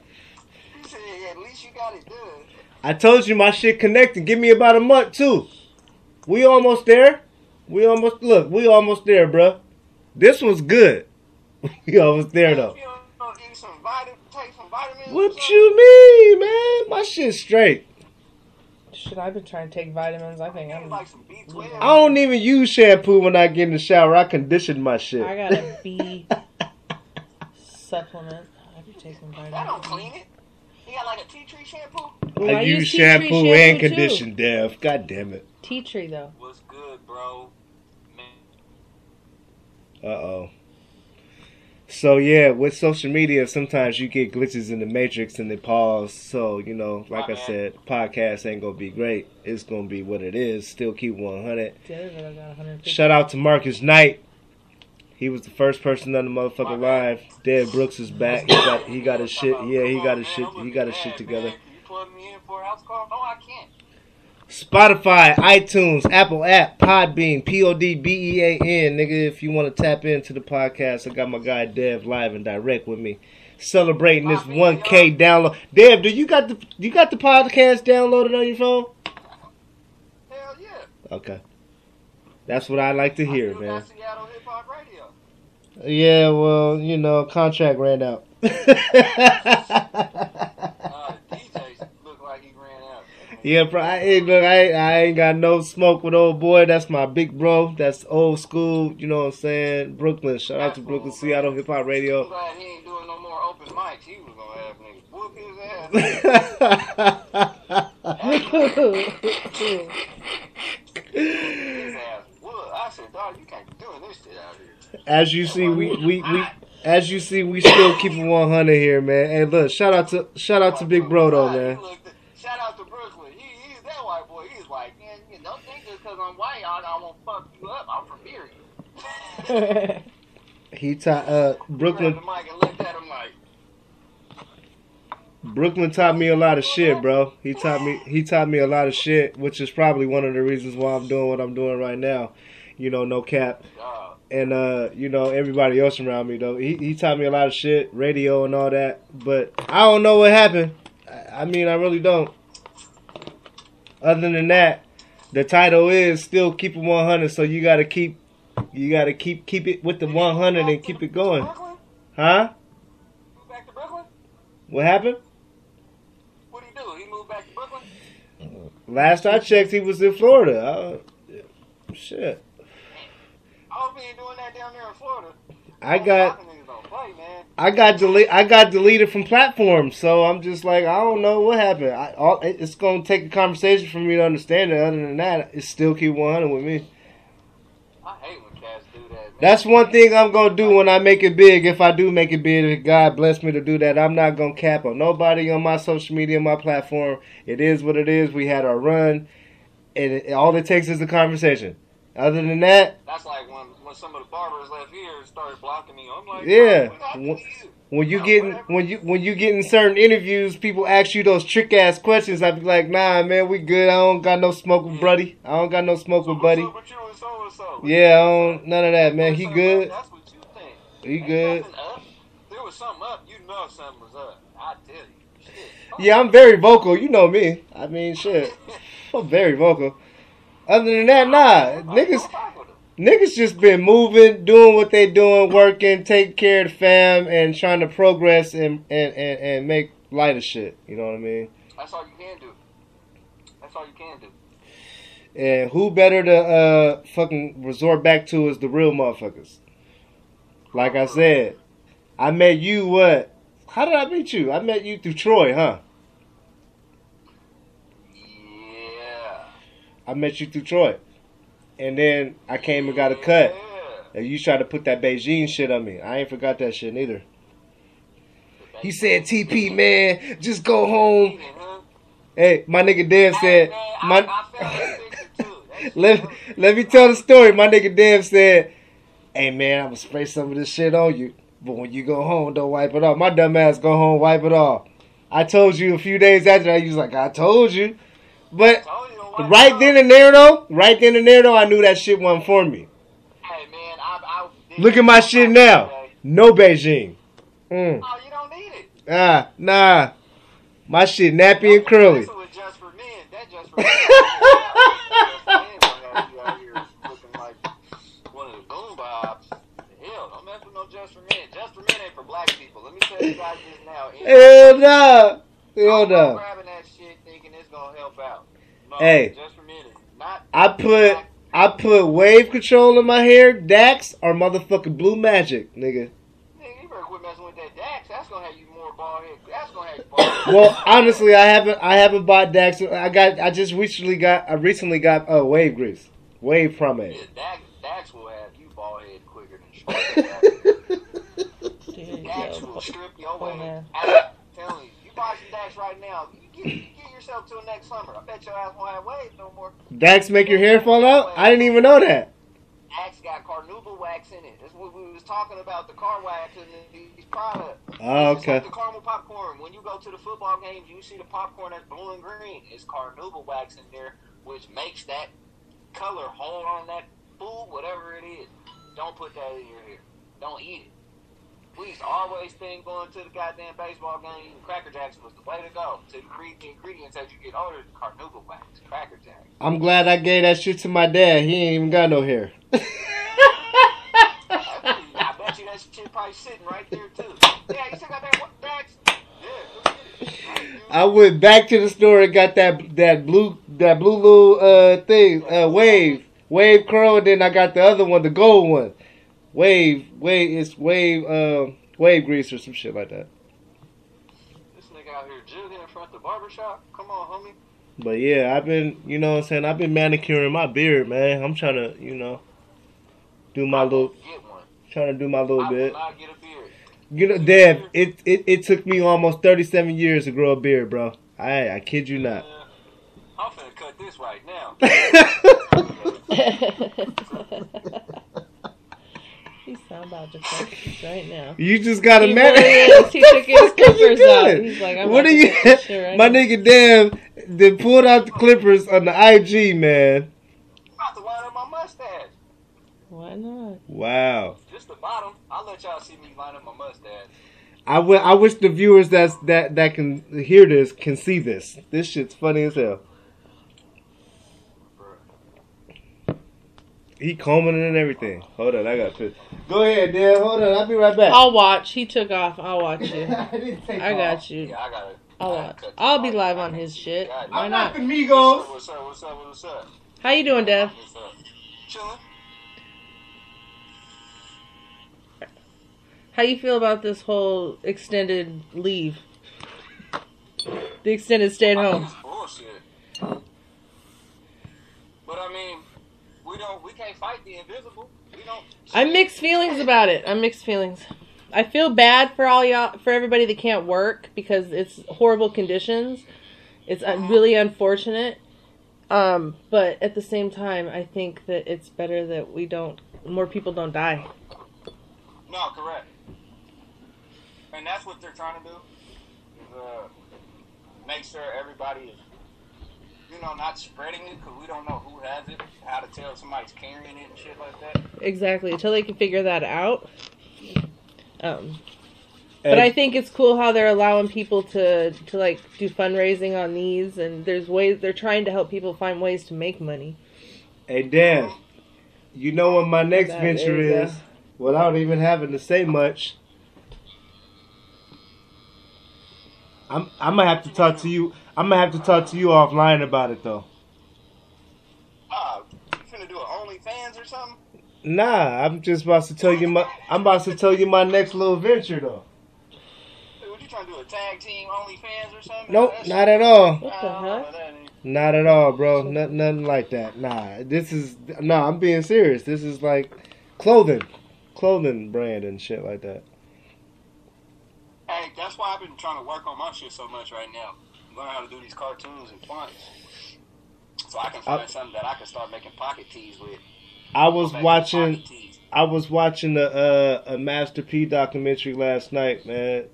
He said, yeah, at least you got it done. I told you my shit connected. Give me about a month too. We almost there. We almost look. We almost there, bro. This one's good. We almost there though. You don't some vitamin, take some vitamins. What you mean, man? My shit's straight. Shit, I've been trying to take vitamins. I think I'm. like I don't even use shampoo when I get in the shower. I condition my shit. I got a B supplement. I be taking vitamin That don't clean it. You got like a tea tree shampoo. Well, I, use tea shampoo, and too. condition, Dev. God damn it. Tea tree though. What's good, bro? Man, Uh oh. So yeah, with social media, sometimes you get glitches in the matrix and they pause. So you know, like I said, podcast ain't gonna be great. It's gonna be what it is. Still keep 100. The other video got 150. Shout out to Marcus Knight. He was the first person on the motherfucker live. Dead Brooks is back. He got he got his shit. Yeah, he got his shit. He got his shit together. You plug me in for a house call? No, I can't. Spotify, iTunes, Apple app, Podbean, P O D B E A N, nigga. If you want to tap into the podcast, I got my guy Dev live and direct with me, celebrating this 1K download. Dev, do you got the you got the podcast downloaded on your phone? Hell yeah. Okay, that's what I like to hear, man. Yeah, well, you know, contract ran out. Uh, DJs look like he ran out. Yeah, bro. I, hey, look, I, I ain't got no smoke with old boy. That's my big bro. That's old school. You know what I'm saying? Brooklyn. Shout out to Brooklyn, Seattle Hip Hop Radio. glad he ain't doing no more open mics. He was gonna have niggas whoop his ass. his ass whoop. I said, dog, you can't be this shit out here. as you see, we, we, we as you see, we still keep it 100 here, man. Hey, look, shout out to shout out to Big Bro though, man. Shout out to Brooklyn. He, he's that white boy. He's like, man, you don't think just I, I won't fuck you up. I'm from. He taught uh Brooklyn. The mic and looked at him like, Brooklyn taught me a lot of shit, bro. He taught me he taught me a lot of shit, which is probably one of the reasons why I'm doing what I'm doing right now. You know, no cap. and uh, you know everybody else around me though. He he taught me a lot of shit, radio and all that. But I don't know what happened. I, I mean, I really don't. Other than that, the title is still keep it 100. So you gotta keep, you gotta keep keep it with the 100 and keep it going, huh? Back to Brooklyn? What happened? What did he do? He moved back to Brooklyn? Last I checked, he was in Florida. Uh, shit, I hope he ain't doing that down there in Florida. I got. Fucking niggas don't play, man. I got delete. I got deleted from platforms, so I'm just like, I don't know what happened. I, all, it's gonna take a conversation for me to understand it. Other than that, it's still keep 100 with me. I hate when cats do that, man. That's one thing I'm gonna do when I make it big. If I do make it big, if God bless me to do that, I'm not gonna cap on nobody on my social media, my platform. It is what it is. We had our run, and it, all it takes is a conversation. Other than that, That's like when, when some of the barbers left here and started blocking me. I'm like, Yeah. bro, what happened Wh- to you? when you Oh, getting whatever. when you when you getting certain interviews, people ask you those trick ass questions. I be like, Nah, man, we good. I don't got no smoke with Buddy. I don't got no smoke with Buddy. with you and so and so? Yeah, I don't none of that, man. He good. That's what you think. He good. There was something up. You know something was up. I tell you. Shit. Yeah, I'm very vocal. You know me. I mean, shit, I'm very vocal. Other than that, nah, niggas, niggas just been moving, doing what they doing, working, taking care of the fam, and trying to progress and and and, and make light of shit. You know what I mean? That's all you can do. That's all you can do. And who better to uh fucking resort back to is the real motherfuckers. Like I said, I met you what? How did I meet you? I met you through Troy, huh? Yeah. I met you through Troy. And then I came and got a cut. Yeah. And you tried to put that Beijing shit on me. I ain't forgot that shit neither. He said, TP, man, just go home. Hey, my nigga Dev said, Hey, man, my, I, I found that picture too. That shit let, let me tell the story. My nigga Dev said, hey, man, I'm going to spray some of this shit on you. But when you go home, don't wipe it off. My dumb ass go home, wipe it off. I told you a few days after that, you was like, I told you. But Told you, right then and there, though, right then and there, though, I knew that shit wasn't for me. Hey man, I, I Look at my shit now. No Beijing. Mm. Oh, you don't need it. Ah, nah. My shit nappy and curly. That's what just for men. That just for men. Just for men gonna have you out here looking like one of the boom bobs. Hell, don't mess with no just for men. Just for men ain't for black people. Let me tell you guys this now. Hell no. Hell I'm grabbing that shit thinking it's gonna help out. No, Hey. just for men not. I put I put wave control in my hair, Dax, or motherfucking blue magic, nigga. Nigga, you better quit messing with that Dax. That's gonna have you more ball head. That's gonna have ball head. Well, honestly, I haven't I haven't bought Dax. I got I just recently got I recently got uh, wave grease, wave from it. Yeah, it. Dax, Dax will have you ball head quicker than Schwartz. Dude, Dax will strip your poor way. man. I'm telling you, you buy some Dax right now, you get yourself till next summer. I bet your ass won't have waves no more. Dax make your hair fall out? I didn't even know that. Dax got carnauba wax in it. That's what we was talking about, the car wax and these products. Oh, okay. like the caramel popcorn. When you go to the football games, you see the popcorn that's blue and green. It's carnauba wax in there, which makes that color hold on that food, whatever it is. Don't put that in your hair. Don't eat it. We used to always think going to the goddamn baseball game, eating Cracker Jacks was the way to go. To read the ingredients as you get older, carnauba wax, Cracker Jacks. I'm glad I gave that shit to my dad. He ain't even got no hair. I bet you that shit probably sitting right there too. Yeah, you still got that wa- Dax? Yeah, go get it. Right, dude. I went back to the store and got that that blue that blue little uh thing uh wave wave curl, and then I got the other one, the gold one, wave wave it's wave uh wave grease or some shit like that. This nigga out here jigging in front of the barber shop. Come on, homie. But yeah, I've been you know what I'm saying I've been manicuring my beard, man. I'm trying to you know do my little Get one. trying to do my little I bit. not get a beard. You know, Dev, it, it it took me almost 37 years to grow a beard, bro. I I kid you not. Uh, I'm finna cut this right now. He's sound about to cut this right now. You just got a man. really is. He took his What are you clippers out. He's like, I'm what are you? cut this shit right My now. nigga Dev, then pulled out the clippers on the IG, man. I'm about to line up my mustache. Why not? Wow. Just the bottom. I'll let y'all see me line up my mustache. I wish the viewers that's that that can hear this can see this. This shit's funny as hell. He combing it and everything. Hold on, I got pissed. Go ahead, Dev. Hold on, I'll be right back. I'll watch. He took off. I'll watch you. I didn't take I off. got you. Yeah, I gotta. I'll watch. I'll be live on his shit. God, Why I'm not? not the Migos. What's up? What's up? What's up? How you doing, Dev? Chilling. How you feel about this whole extended leave? The extended stay at home. bullshit. But I mean, we don't. We can't fight the invisible. We don't. I'm mixed feelings about it. I'm mixed feelings. I feel bad for all y'all, for everybody that can't work because it's horrible conditions. It's really unfortunate. Um, but at the same time, I think that it's better that we don't, more people don't die. No, correct. And that's what they're trying to do. Is uh, make sure everybody is, you know, not spreading it because we don't know who has it, how to tell if somebody's carrying it and shit like that. Exactly. Until they can figure that out. Um, but I think it's cool how they're allowing people to to like do fundraising on these, and there's ways they're trying to help people find ways to make money. Hey, Dan, you know what my next That venture is, is? Without even having to say much. I'm I'm gonna have to talk to you. I'm gonna have to talk to you offline about it though. Ah, you finna do an OnlyFans or something? Nah, I'm just about to tell you my. I'm about to tell you my next little venture though. Hey, What you trying to do? A tag team OnlyFans or something? Nope, That not at all. What the I don't know heck? that ain't- Not at all, bro. Not, nothing like that. Nah, this is no. I'm being serious. This is like clothing, clothing brand and shit like that. Hey, that's why I've been trying to work on my shit so much right now. Learn how to do these cartoons and fonts. So I can find I- something that I can start making pocket tees with. I was watching. I was watching a uh, a Master P documentary last night, man.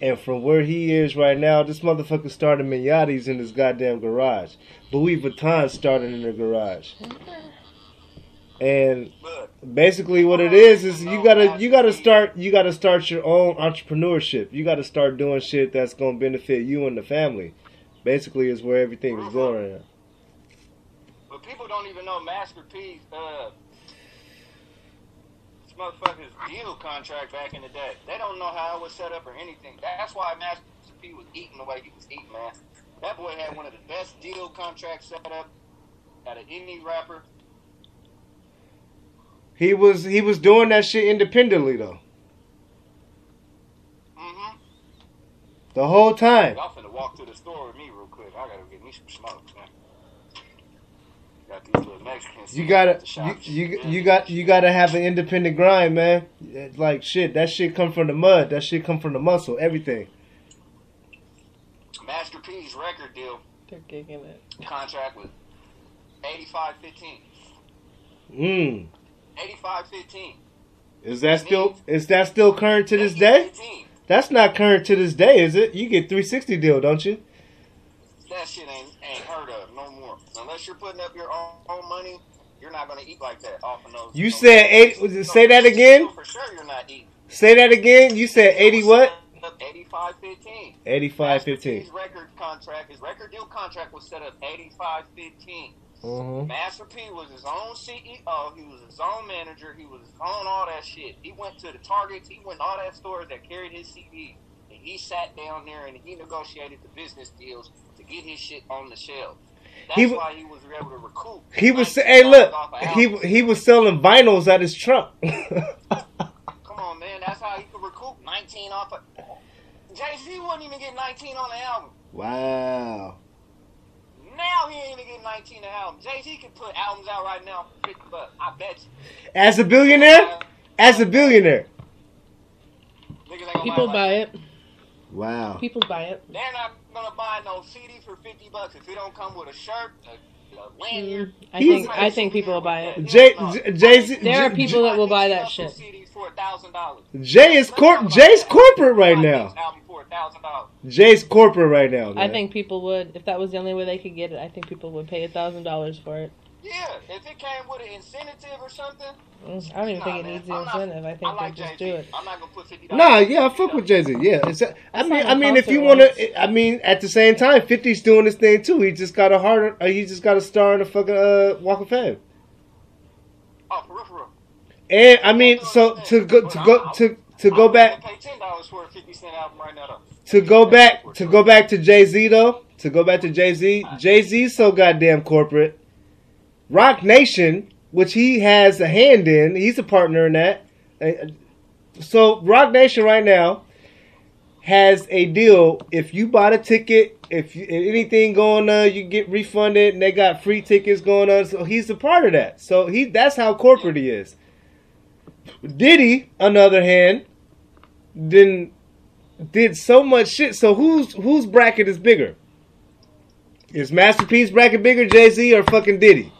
And from where he is right now, this motherfucker started Mignotti's in his goddamn garage. Louis Vuitton started in the garage. And basically what it is is you gotta you gotta start you gotta start your own entrepreneurship. You gotta start doing shit that's gonna benefit you and the family. Basically is where everything is going right but people don't even know Master P. Uh, this motherfucker's deal contract back in the day. They don't know how it was set up or anything. That's why Master P was eating the way he was eating, man. That boy had one of the best deal contracts set up out of any rapper. He was he was doing that shit independently though. hmm The whole time. Y'all finna walk to the store with me real quick. I gotta get me some smokes, man. Got these little Mexicans. You gotta, at you, you, you got, you gotta have an independent grind, man. It's Like shit, that shit come from the mud. That shit come from the muscle. Everything. Master P's record deal They're gigging it. contract was 85-15. Mm. 85-15. Is that still, is that still current to this day? 15. That's not current to this day, is it? You get 360 deal, don't you? That shit ain't ain't heard of no more. Unless you're putting up your own, own money, you're not gonna eat like that off of those. You those- said eight- was it- say that again? For sure, you're not eating. Say that again. You said 80 what? 85-15. 85 15. His record contract, his record deal contract was set up 85-15. Uh-huh. Master P was his own CEO. He was his own manager. He was his own all that shit. He went to the Targets. He went to all that stores that carried his CD. And he sat down there and he negotiated the business deals to get his shit on the shelf. That's He why he was able to recoup. He was $19 hey look, he he was selling vinyls at his trunk. Come on, man. That's how he could recoup 19 off of. Jay Z wouldn't even get 19 on the album. wow. Now he ain't even getting 19 an album. Jay Z can put albums out right now for 50 bucks. I bet you. As a billionaire, as a billionaire. Niggas ain't People buy buy it. it. Wow. People buy it. They're not gonna buy no CD for 50 bucks if it don't come with a shirt, a, a. Mm, I He's- think I think people will buy it. Jay Jay Z There are J- people that will buy that Shuffle shit. CDs for $1,000. Jay is corp Jay's corporate right now. Album for $1,000. Jay's corporate right now. I think people would if that was the only way they could get it. I think people would pay a thousand dollars for it. Yeah, if it came with an incentive or something. Mm, I don't even Nah, think it man. needs the I'm not- incentive. I think I like they just Jay-Z. do it. I'm not gonna put $50. Nah, yeah, I fuck with Jay Z. Yeah, it's, I I mean, I mean, if you want to, I mean, at the same time, 50's doing this thing too. He just got a hard, uh, he just got a star in the fucking uh, Walk of Fame. Oh, for real, for real. And I mean, so to go to go to to go back pay $10 for a 50 cent album right now, to go back to go back to Jay Z though. To go back to Jay Z, Jay Z's so goddamn corporate. Roc Nation, which he has a hand in, he's a partner in that. Uh, So Roc Nation right now has a deal. If you bought a ticket, if, you, if anything going on, you get refunded, and they got free tickets going on. So he's a part of that. So he that's how corporate he is. Diddy, on the other hand, then did so much shit. So whose whose bracket is bigger? Is Master P's bracket bigger, Jay Z or fucking Diddy?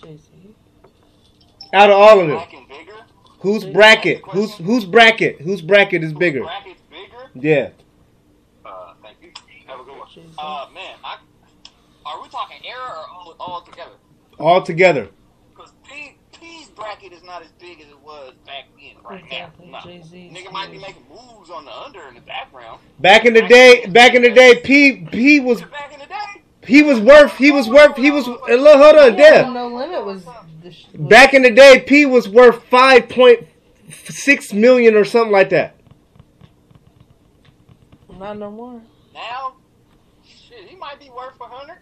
Jay Z. Out of all of them, Black whose bracket? Whose whose bracket? Whose bracket is bigger? Brackets bigger. Yeah. Uh, thank you. Have a good one. Jay-Z. Uh, man, I, are we talking era or all, all together? All together. Because P, P's bracket is not as big as it was back then, right Exactly. now. No. Jay-Z's Nigga might be making moves on the under in the background. Back in the day, back in the day, P P was back in the day, he was worth he was worth he was. uh, Look, hold on, Yeah, no limit was. was- Back in the day, P was worth five point six million or something like that. Not no more. now, shit, he might be worth a hundred.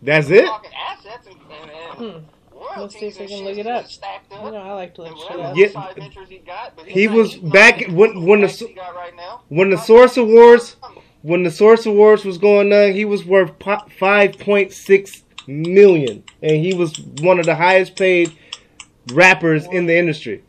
That's it. Talking assets and, and, and Hmm. Royalties Let's see if we can look it up. Up. You know, I like to look and shit up. Yeah. side he He was back when- when the the so- he got right now. When the Source Awards when the Source Awards was going on, he was worth five point six million, and he was one of the highest paid rappers in the industry.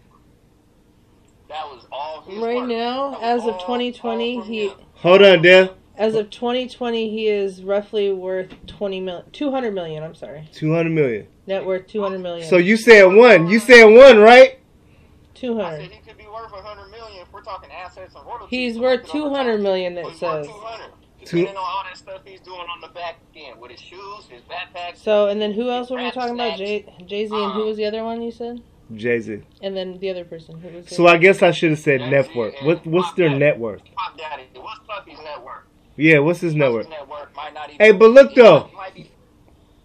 That was all his Right work. now, as of 2020, he. Hold on, Dan. As of 2020 he is roughly worth 20 million, 200 million. I'm sorry, Two hundred million. net worth 200 million. So you said one. You said one, right? I 200. said he could be worth hundred million if we're talking assets and royalties. He's so worth 200 million. it over 200 time. million. Well, It worth says. 200. Two- Depending on all that stuff he's doing on the back end with his shoes, his backpack. So and then who else were we Rap talking about? Jay Jay Z and who uh-huh. was the other one you said? Jay Z. And then the other person who was. So I guess I should have said net worth. What what's their net worth? Puff Daddy. What's Puffy's net worth? Yeah, what's his network? worth? Puffy's net worth might not even Hey, but look though. be-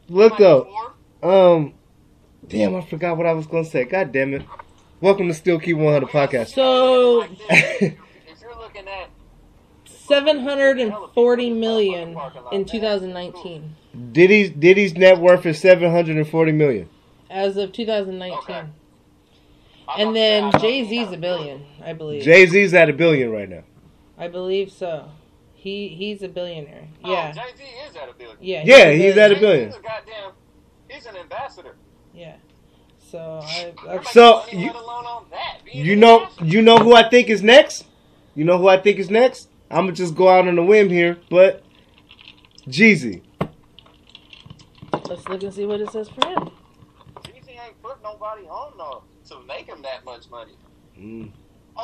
Look might though. Um, damn, I forgot what I was gonna say. God damn it. Welcome to Still Keep 100 podcast. So- if you're looking at 740 million in 2019, Diddy's Diddy's net worth is 740 million. as of 2019. Okay. And then say, I know Jay he a billion, I believe. Jay Z's at a billion right now. I believe so. He he's a billionaire. Yeah. Oh, Yeah, Jay Z is at a billion. yeah, Yeah, a he's at a billionaire. billion. He's a goddamn. He's an ambassador. Yeah. So I, I So, you- let alone on that. Being You know, ambassador. you know who I think is next. You know who I think is next. I'm gonna just go out on a whim here, but Jeezy. let's look and see what it says for him. Jeezy ain't put nobody on though to make him that much money. Mm.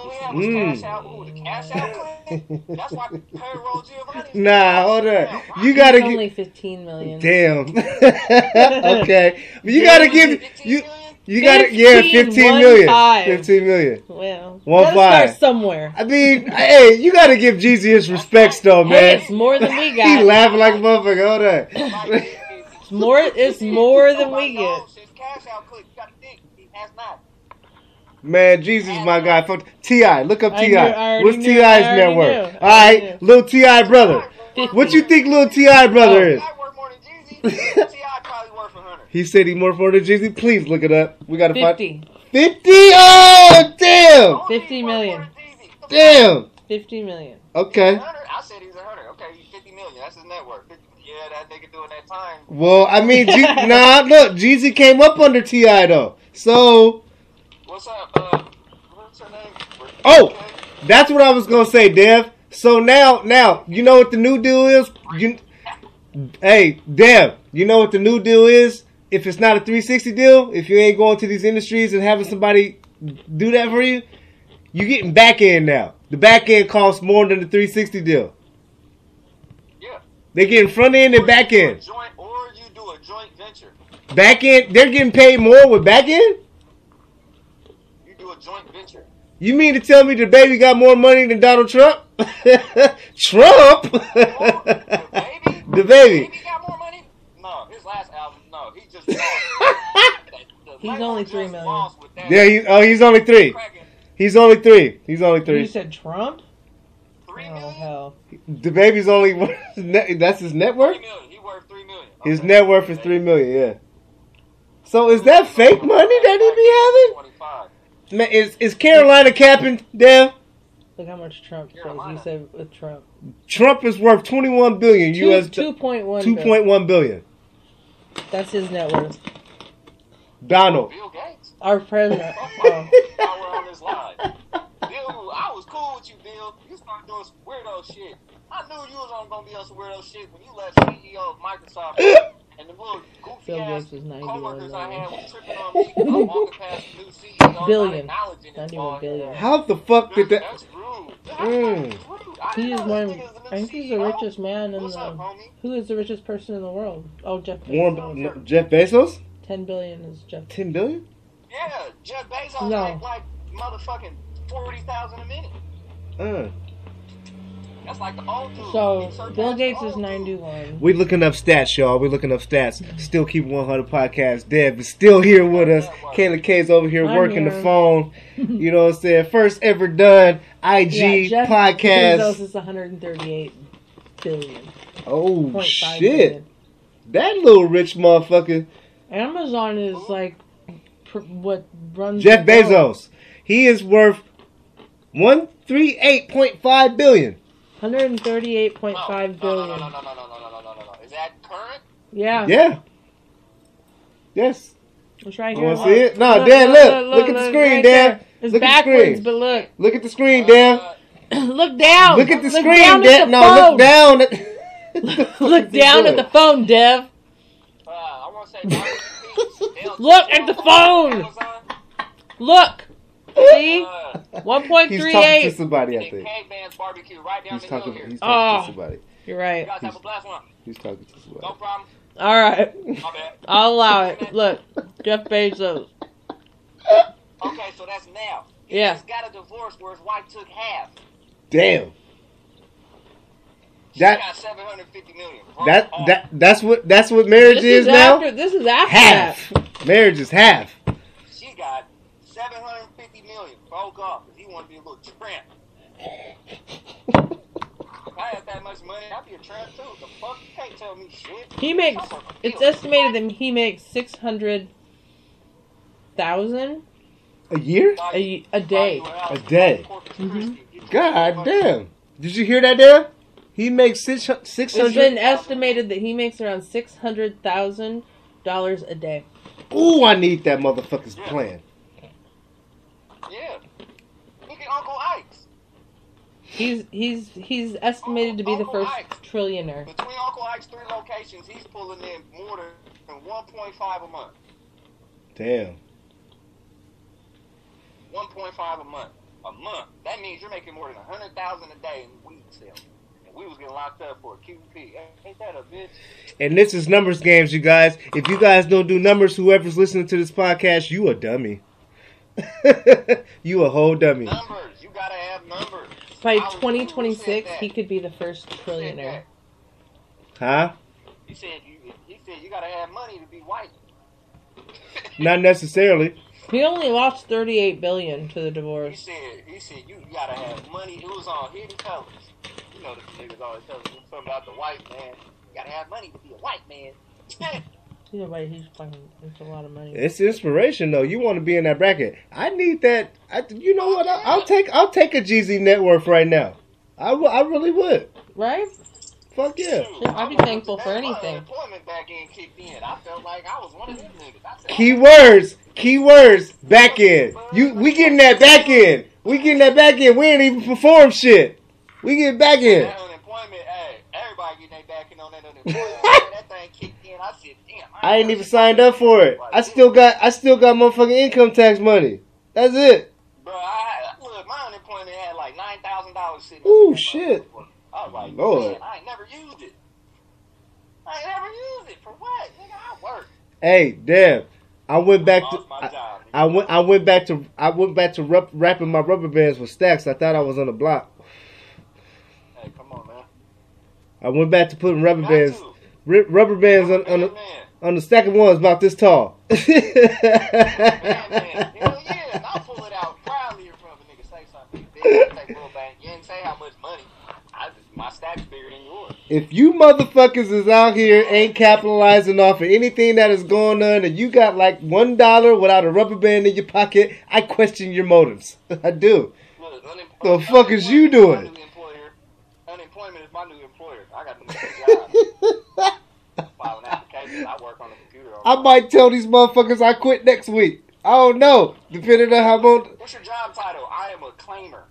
All we had was Mm. cash out. Ooh, the cash out plan. That's why payroll Giovanni. Nah, hold on. You gotta He's give. only 15 million. Damn. okay, but you gotta give you. You gotta yeah, 15, fifteen one million. five. Fifteen million. Well, One gotta five. start somewhere. I mean, hey, you gotta give Jeezy his respects though, Hey, man. it's more than we got. He laughing like a motherfucker. Hold on. It's more. It's more than we get. Cash out click, you gotta think he has not. Man, Jeezy's my guy. Fuck Ti. Look up Ti. knew- I already What's T.I.'s I already net worth? knew. I All already right, little T.I. brother. What you think little T.I. brother oh, is? I work more than Jeezy. T.I. probably worth a hundred. He said he more for the Jeezy. Please look it up. We gotta find 50. fifty. Oh damn, Only 50 he worth million. more than Jeezy. damn. 50 million. Okay. I said he's a hundred. Okay, he's fifty million. That's his net worth. 50 Yeah, that nigga doing that time. Well, I mean, G- nah. Look, Jeezy came up under T.I. though. So What's up? Uh, what's her name? Oh! that's what I was gonna say, Dev. So now, now you know what the new deal is. You, hey, Dev, you know what the new deal is. If it's not a 360 deal, if you ain't going to these industries and having somebody do that for you, you getting back end now. The back end costs more than the 360 deal. Yeah. They getting front end and back you do a end. Joint, or you do a joint venture. Back end, they're getting paid more with back end. You joint venture. You mean to tell me the baby got more money than Donald Trump? Trump? Oh, the baby? The baby. Baby got more money? No, his last album, no, he just lost. He's only three million. lost with that Yeah, he, oh, he's only three. He's only three. He's only three. You three. said Trump? Three Oh million? hell. The baby's only that's his net worth. Three million. He worth three million. His net worth is three million. Yeah. So is that fake money that he be Twenty-five. having? Man, is is Carolina capping? Dev? Look how much Trump says. You said with Trump. Trump is worth twenty one billion Two, US. 2.1 Two point one billion. That's his net worth. Donald. Bill Gates. Our president. Oh. While we're on this line. Bill, I was cool with you, Bill. You started doing some weirdo shit. I knew you was on gonna be on some weirdo shit when you left CEO of Microsoft and the little goofy Bill ass Gates was 91 coworkers I had was tripping on me. I'm walking past the new CEO, Billion. not acknowledging even billion. How the fuck did that? That's rude. Mm. That's rude. I He is know one. this nigga's the new I think he's the richest man in the. homie? Who is the richest person in the world? Oh, Jeff Bezos. no, Jeff Bezos. Ten billion is Jeff. Ten billion. Yeah, Jeff Bezos No. like motherfucking forty thousand a minute. Uh. That's like the old dude. So Bill Gates is ninety-one. We looking up stats, y'all. We looking up stats. Still keep 100 podcast. dead, but still here with us. Kayla K's over here I'm working the phone. You know what I'm saying? First ever done IG Yeah, Jeff podcast. Bezos is one hundred and thirty-eight billion. Oh shit! billion. That little rich motherfucker, Amazon is like pr- what runs Jeff the. Bezos. He is worth one three eight point five billion. 138.5 No, no. No, no, no, no, no, no, no, no, no, no, no. Is that current? Yeah, Yeah. Yes. it's right You here. wanna see it? No, Dan, look. Look at the screen, right Dan. It's Look backwards, but look, Look at the screen, Dan. Uh, look down. Look at the screen, down Dan. No, phone. look down. At... Look down at the phone, Dev. uh, I want to say Dr. Pete's. They'll- Look at the phone. Amazon, Look. See, uh, one point He's talking to somebody, I and think. Caveman's barbecue right down He's the hill talking. here. He's Oh. talking to somebody. You're You right. guys have a blast one. He's talking to somebody. No problem. All right, My bad. I'll allow it. Look, Jeff Bezos. Okay, so that's now. He Yeah. just got a divorce where his wife took half. Damn. She That got 750 million. Broke that that that's what that's what marriage This is, is now. This is after half. Marriage is half. She got 750 million. Broke off. 'cause He wanted to be a little tramp. If I had that much money, I'd be a tramp too. The fuck? You can't tell me shit. He makes. It's estimated that he makes six hundred thousand A year? a, a day. A day. Mhm. God damn. Did you hear that, Dan? He He makes six six It's been estimated that he makes around six hundred thousand dollars a day. Ooh, I need that motherfucker's plan. Yeah. Look at Uncle Ike's. He's he's he's estimated to be the first trillionaire. Between Uncle Ike's three locations, he's pulling in more than 1.5 a month. Damn. 1.5 a month. A month. That means you're making more than 100,000 a day in weed sales. And we was getting locked up for a QP. Ain't that a bitch? And this is numbers games, you guys. If you guys don't do numbers, whoever's listening to this podcast, you a dummy. you a whole dummy. Numbers. You gotta have numbers. By I was- who 2026, he could be the first trillionaire. Huh? He said you. He said you gotta have money to be white. Not necessarily. He only lost 38 billion to the divorce. He divorce. said, he said, you gotta have money. It was on hidden colors. You know, the niggas always tell me something about the white man. You gotta have money to be a white man. Either way, he's fucking. It's a lot of money. It's inspiration though. You want to be in that bracket. I need that. I, you know what? I, I'll take. I'll take a Jeezy network right now. I, w- I really would. Right? Fuck yeah. Shoot, I'd be thankful for anything. Unemployment back in kicked in. I felt like I was one of them niggas. I said, Keywords. Keywords. Back end. You. We getting that back end. We getting that back end. We ain't even perform shit. We get back end. That unemployment, hey, everybody getting their backing on that unemployment. that thing kicked in. I said, damn. I ain't even signed up for it. I still got. I still got motherfucking income tax money. That's it. Bro, I look, my unemployment had like nine thousand dollars sitting. Ooh, up in that shit. I was like, Lord. man, I ain't never used it. I ain't never used it for what? Nigga, I work. Hey, damn. I went back to. My I, job. I went. I went back to. I went back to rep, wrapping my rubber bands with stacks. I thought I was on the block. Hey, come on, man. I went back to putting rubber Got bands, ri- rubber bands on, on, the, man. On the second of ones about this tall. Man, man. Hell yeah. I'll pull it out proudly in front of a nigga say something. Take little bang. You didn't say how much money. I just, my stack's bigger than yours. if you motherfuckers is out here ain't capitalizing off of anything that is going on, and you got like one dollar without a rubber band in your pocket, I question your motives. I do. Look, The fuck is you doing? Unemployment is my new employer. I got a new job. Filing applications. I work on the computer. all I might tell these motherfuckers I quit next week. I don't know, depending on how much. What's your job title? I am a claimer.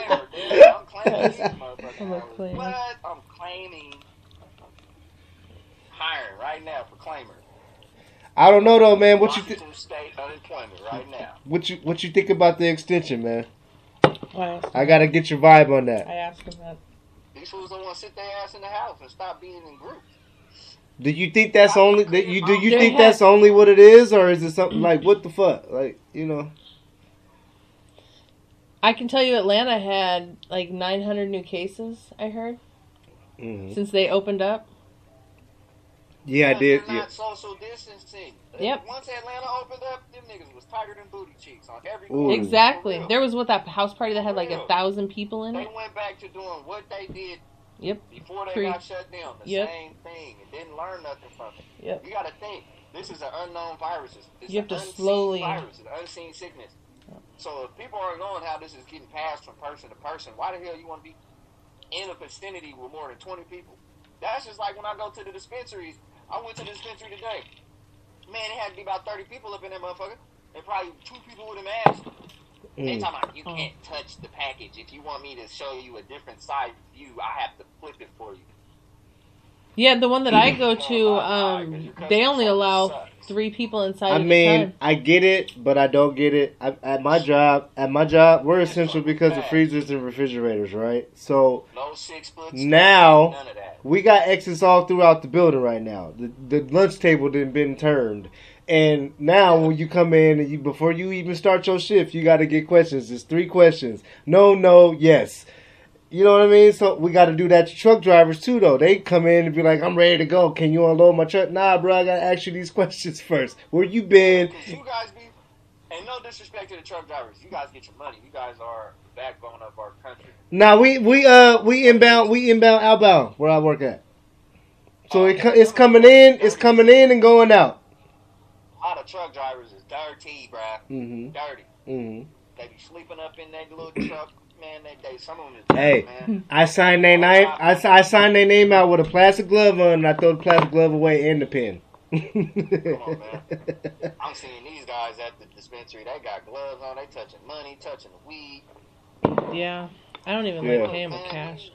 Claimer, dude. I'm claiming these motherfucking I'm a claimer. What? I'm claiming hiring right now for claimers. I don't know though, man. What you think? State unemployment right now. What you what you think about the extension, man? I I gotta get your vibe on that. I asked him that. These fools don't want to sit their ass in the house and stop being in groups. Do you think that's only that you do you They think have- that's only what it is, or is it something like what the fuck? Like you know? I can tell you Atlanta had like 900 new cases, I heard, Mhm. since they opened up. Yeah, I did. They're Yeah. social distancing. Yep. Once Atlanta opened up, them niggas was tighter than booty cheeks on every Ooh. Exactly. There was what that house party that had like a thousand people in They it. They went back to doing what they did Yep. before they Pre- got shut down. The Yep. same thing. And didn't learn nothing from it. Yep. You gotta think. This is an unknown virus. It's, it's You have to slowly- virus, an unseen sickness. So if people are knowing how this is getting passed from person to person, why the hell you want to be in a vicinity with more than twenty people? That's just like when I go to the dispensaries. I went to the dispensary today. Man, it had to be about thirty people up in there, motherfucker. And probably two people with a mask. They Mm. talking about you Oh. can't touch the package. If you want me to show you a different side view, I have to flip it for you. Yeah, the one that I go to, my God, 'cause um, they only allow three people inside I mean. I get it, but I don't get it. I, at my job, at my job, we're essential because of freezers and refrigerators, right? So No six foot. Now- none of that. we got exits all throughout the building right now. The the lunch table didn't been turned. And now when you come in and you before you even start your shift, you gotta get questions. It's three questions. No, no, yes. You know what I mean? So we gotta do that to truck drivers too though. They come in and be like, I'm ready to go. Can you unload my truck? Nah, bro, I gotta ask you these questions first. Where you been? You guys be, and no disrespect to the truck drivers, you guys get your money. You guys are the backbone of our country. Nah, we we uh we inbound we inbound outbound where I work at. So it co- it's coming in, it's coming in and going out. A lot of truck drivers is dirty, bruh. Mhm. Dirty. Mhm. They be sleeping up in that little truck. Man, they, they some of them is Hey. man. I signed their name. I, I signed their name out with a plastic glove on, and I throw the plastic glove away in the pen. on, I'm seeing these guys at the dispensary. They got gloves on. They touching money, touching the weed. Yeah. I don't even Yeah. like paying with cash.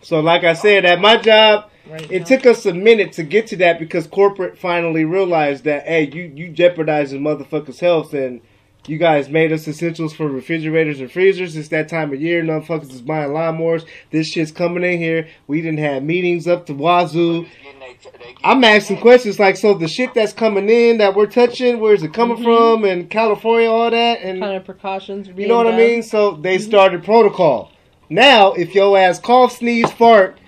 so, like I said, at my job, Right it took us a minute to get to that because corporate finally realized that hey, you you jeopardizing motherfuckers' health and you guys made us essentials for refrigerators and freezers. It's that time of year. Motherfuckers is buying lawnmowers. This shit's coming in here. We didn't have meetings up to wazoo. Just getting they, they getting I'm asking questions like, so the shit that's coming in that we're touching, where's it coming Mhm. from? And California, all that, and kind of precautions. you know what I mean. So they started protocol. Now, if your ass cough, sneeze, fart,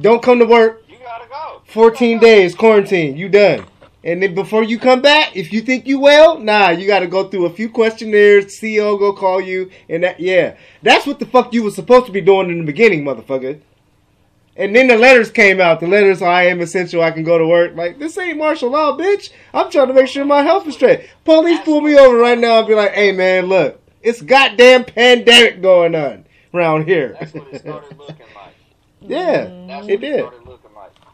don't come to work. You gotta go. 14 gotta go. days quarantine. You done. And then before you come back, if you think you will, nah, you got to go through a few questionnaires. CEO go call you, and that yeah, that's what the fuck you was supposed to be doing in the beginning, motherfucker. And then the letters came out. The letters, I am essential. I can go to work. Like this ain't martial law, bitch. I'm trying to make sure my health is straight. Police pull me over right now and be like, "Hey, man, look, it's goddamn pandemic going on around here." That's what it started looking like. yeah, That's it what did.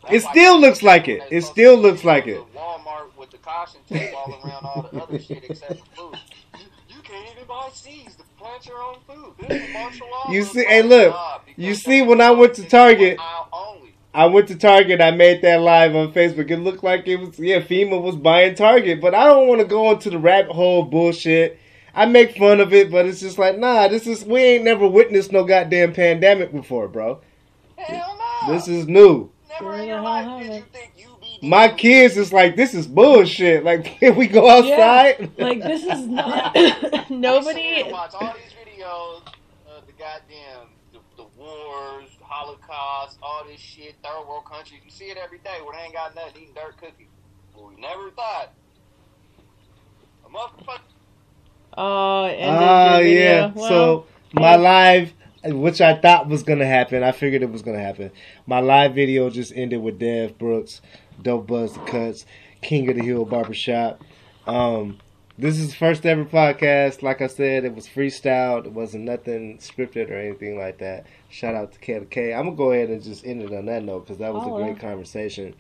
Started looking like. It still looks like it. It still looks like it. Walmart with the caution tape all around all the other shit except food. You, you can't even buy seeds to plant your own food. This is martial law. You see- hey, look, you see when I went to Target- one aisle only. I went to Target. I made that live on Facebook. It looked like it was yeah, FEMA was buying Target, but I don't want to go into the rabbit hole bullshit. I make fun of it, but it's just like nah. This is we ain't never witnessed no goddamn pandemic before, bro. Hell no. This is new. Never in Sure your the life hell did you haven't. think you be My kids is like this is bullshit. Like can we go outside? Like this is not Nobody nobody. watch all these videos of the goddamn the, the wars, Holocaust, all this shit, third world countries. You see it every day where they ain't got nothing eating dirt cookies. Well, we never thought a motherfucker. Oh, ended Oh ah, yeah. Well, so my live, which I thought was gonna happen, I figured it was gonna happen. My live video just ended with Dev Brooks, Dope Buzz the Cuts, King of the Hill Barbershop. Um, this is the first ever podcast. Like I said, it was freestyled. It wasn't nothing scripted or anything like that. Shout out to K to K. I'm gonna go ahead and just end it on that note because that was a Holla. great conversation.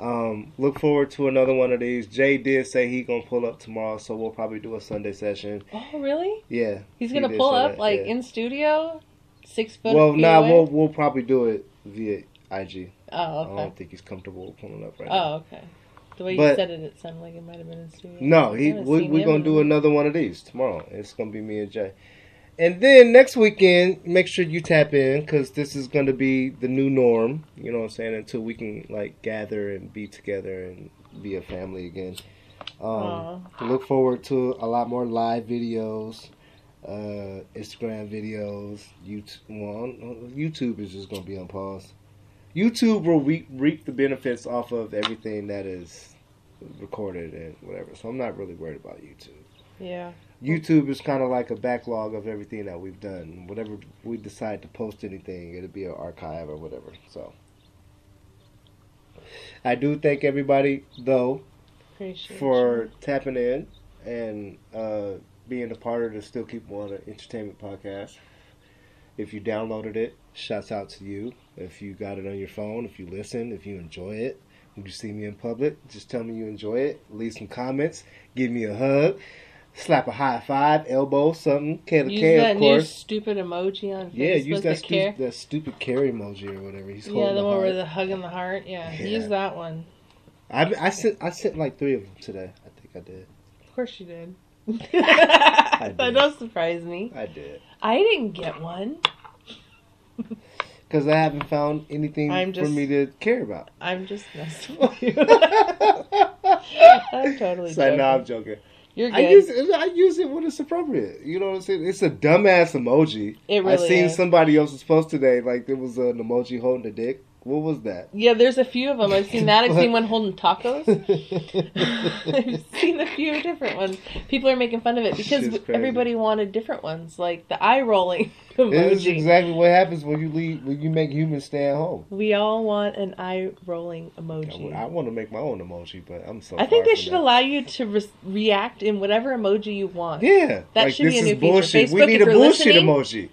Um, look forward to another one of these. Jay did say he gonna pull up tomorrow, so we'll probably do a Sunday session. oh really? Yeah, He's gonna did pull up that, like yeah. in studio, six foot. Well, nah, away? we'll we'll probably do it via IG. Oh okay. I don't think he's comfortable pulling up right now. Oh okay. The way But- you said it, it sounded like it might have been in studio. No, he we, we're him gonna do another one of these tomorrow. It's gonna be me and Jay. And then next weekend, make sure you tap in because this is going to be the new norm. You know what I'm saying? Until we can like gather and be together and be a family again. Um, look forward to a lot more live videos, uh, Instagram videos. YouTube, well, YouTube is just going to be on pause. YouTube will re- reap the benefits off of everything that is recorded and whatever. So I'm not really worried about YouTube. Yeah. YouTube is kind of like a backlog of everything that we've done. Whatever we decide to post anything, it'll be an archive or whatever. So I do thank everybody though Appreciate for you. tapping in and uh, being a part of the Still Keep One Entertainment podcast. If you downloaded it, shouts out to you. If you got it on your phone, if you listen, if you enjoy it, when you see me in public, just tell me you enjoy it. Leave some comments. Give me a hug. Slap a high five, elbow, something. K to Use K, that of new course. stupid emoji on Facebook. Yeah, use that, the care. stu- that stupid carry emoji or whatever. He's Yeah, the the one heart. with the hug in the heart. Yeah, Yeah. use that one. I, I sent I sent like three of them today. I think I did. Of course you did. that don't surprise me. I did. I didn't get one. Because I haven't found anything I'm for me to care about. I'm just messing with you. I'm totally so, joking. no, I'm joking. You're good. I use it, I use it when it's appropriate. You know what I'm saying? It's a dumbass emoji. it really I seen is. somebody else's post today. Like there was an emoji holding a dick. What was that? Yeah, there's a few of them. I've seen that. I've seen one holding tacos. I've seen a few different ones. People are making fun of it because everybody wanted different ones, like the eye rolling emoji. This is exactly what happens when you leave when you make humans stay at home. we all want an eye rolling emoji. I, emoji. want to make my own emoji, but I'm so. I think they should that. allow you to re- react in whatever emoji you want. Yeah, That like should be a is new feature. bullshit. we need a bullshit emoji.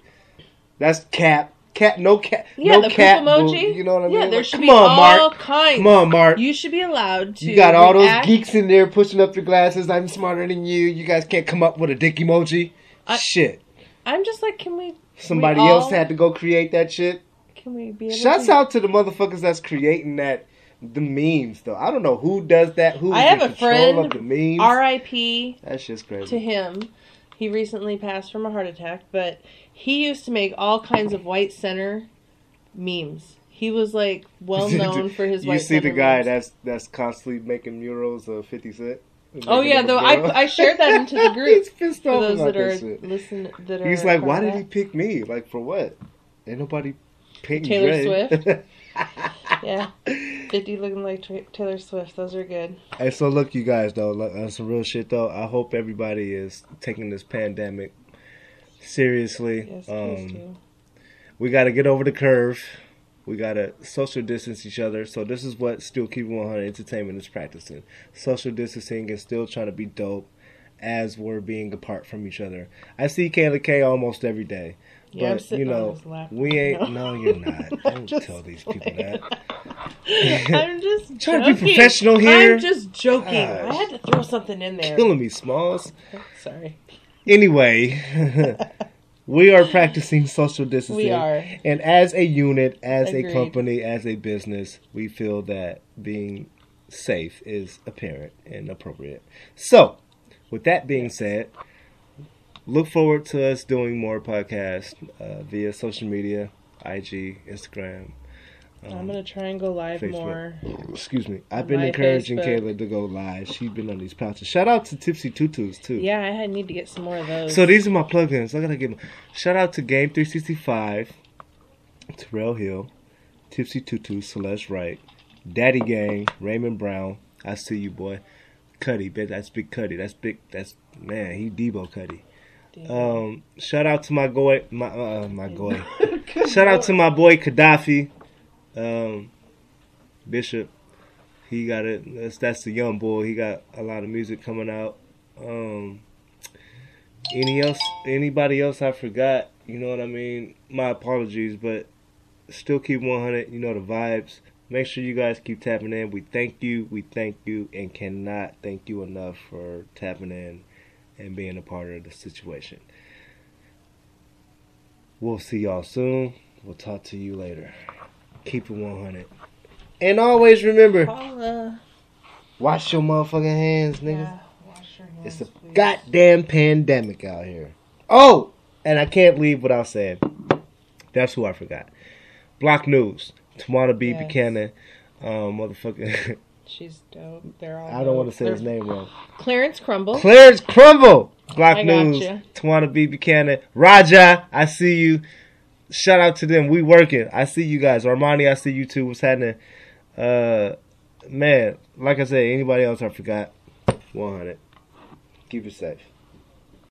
That's cap. Cap. No cat, Yeah, no the boo. emoji. You know what I mean? Yeah, there Like, should come be on, all Mark. kinds. Come on, Mark. You should be allowed to. You got all react- those geeks in there pushing up their glasses. I'm smarter than you. You guys can't come up with a dick emoji. I- shit. I'm just like, can we? Somebody we else all- had to go create that shit. Can we be? Shouts to, out to the motherfuckers that's creating that the memes though. I don't know who does that. Who I have a friend, of the memes? R.I.P. That's just crazy. to him. He recently passed from a heart attack, but he used to make all kinds of white center memes. He was like well known for his you see the guy memes. that's that's constantly making murals of Fifty Cent. Oh yeah, though. I I shared that into the group He's pissed for off those that are listen that are. He's like, why did he pick me? Like for what? Ain't nobody painting Taylor Dre. Yeah, fifty looking like Tra- Taylor Swift. Those are good. Hey, so look, you guys, though, look, on some real shit, though. I hope everybody is taking this pandemic seriously. Yes, um, we got to get over the curve. We got to social distance each other. So this is what Still Keep 100 Entertainment is practicing. Social distancing and still trying to be dope as we're being apart from each other. I see Kayla K almost every day. Yeah, I'm but, you know, we ain't. No, you're not. Don't tell these people playing. that. I'm just Trying to be professional here. I'm just joking. I had to throw something in there. Killing me, Smalls. Sorry. Anyway, we are practicing social distancing. We are. And as a unit, as Agreed. a company, as a business, we feel that being safe is apparent and appropriate. So, with that being said, look forward to us doing more podcasts uh, via social media, IG, Instagram. I'm gonna try and go live Facebook. more. Excuse me. I've been My encouraging Facebook. Kayla to go live. She's been on these pouches. Shout out to Tipsy Tutus too. Yeah, I need to get some more of those. So these are my plugins. I gotta give them. Shout out to Game 365, Terrell Hill, Tipsy Tutu, Celeste Wright, Daddy Gang, Raymond Brown. I see you, boy. Cuddy, bet that's big Cuddy. That's big. That's man. He Debo Cuddy. Um, shout out to my boy, my uh, my boy. shout out to my boy Gaddafi, um, Bishop. He got it. That's that's the young boy. He got a lot of music coming out. Um, any else? Anybody else I forgot? You know what I mean? My apologies, but still keep 100. You know the vibes. Make sure you guys keep tapping in. We thank you. We thank you, and cannot thank you enough for tapping in and being a part of the situation. We'll see y'all soon. We'll talk to you later. Keep it 100. And always remember, Paula. wash your motherfucking hands, nigga. Yeah, hands, It's a please. goddamn pandemic out here. Oh, and I can't leave without saying that's who I forgot. Block News, Tawana B. Yes. Buchanan, um, motherfucker. She's dope. They're all. I don't want to say his They're- name wrong. Clarence Crumble. Clarence Crumble, Block News, you. Tawana B. Buchanan, Raja. I see you. Shout out to them. We working. I see you guys. Armani, I see you too. What's happening? Uh, man, like I said, anybody else I forgot? 100. Keep it safe.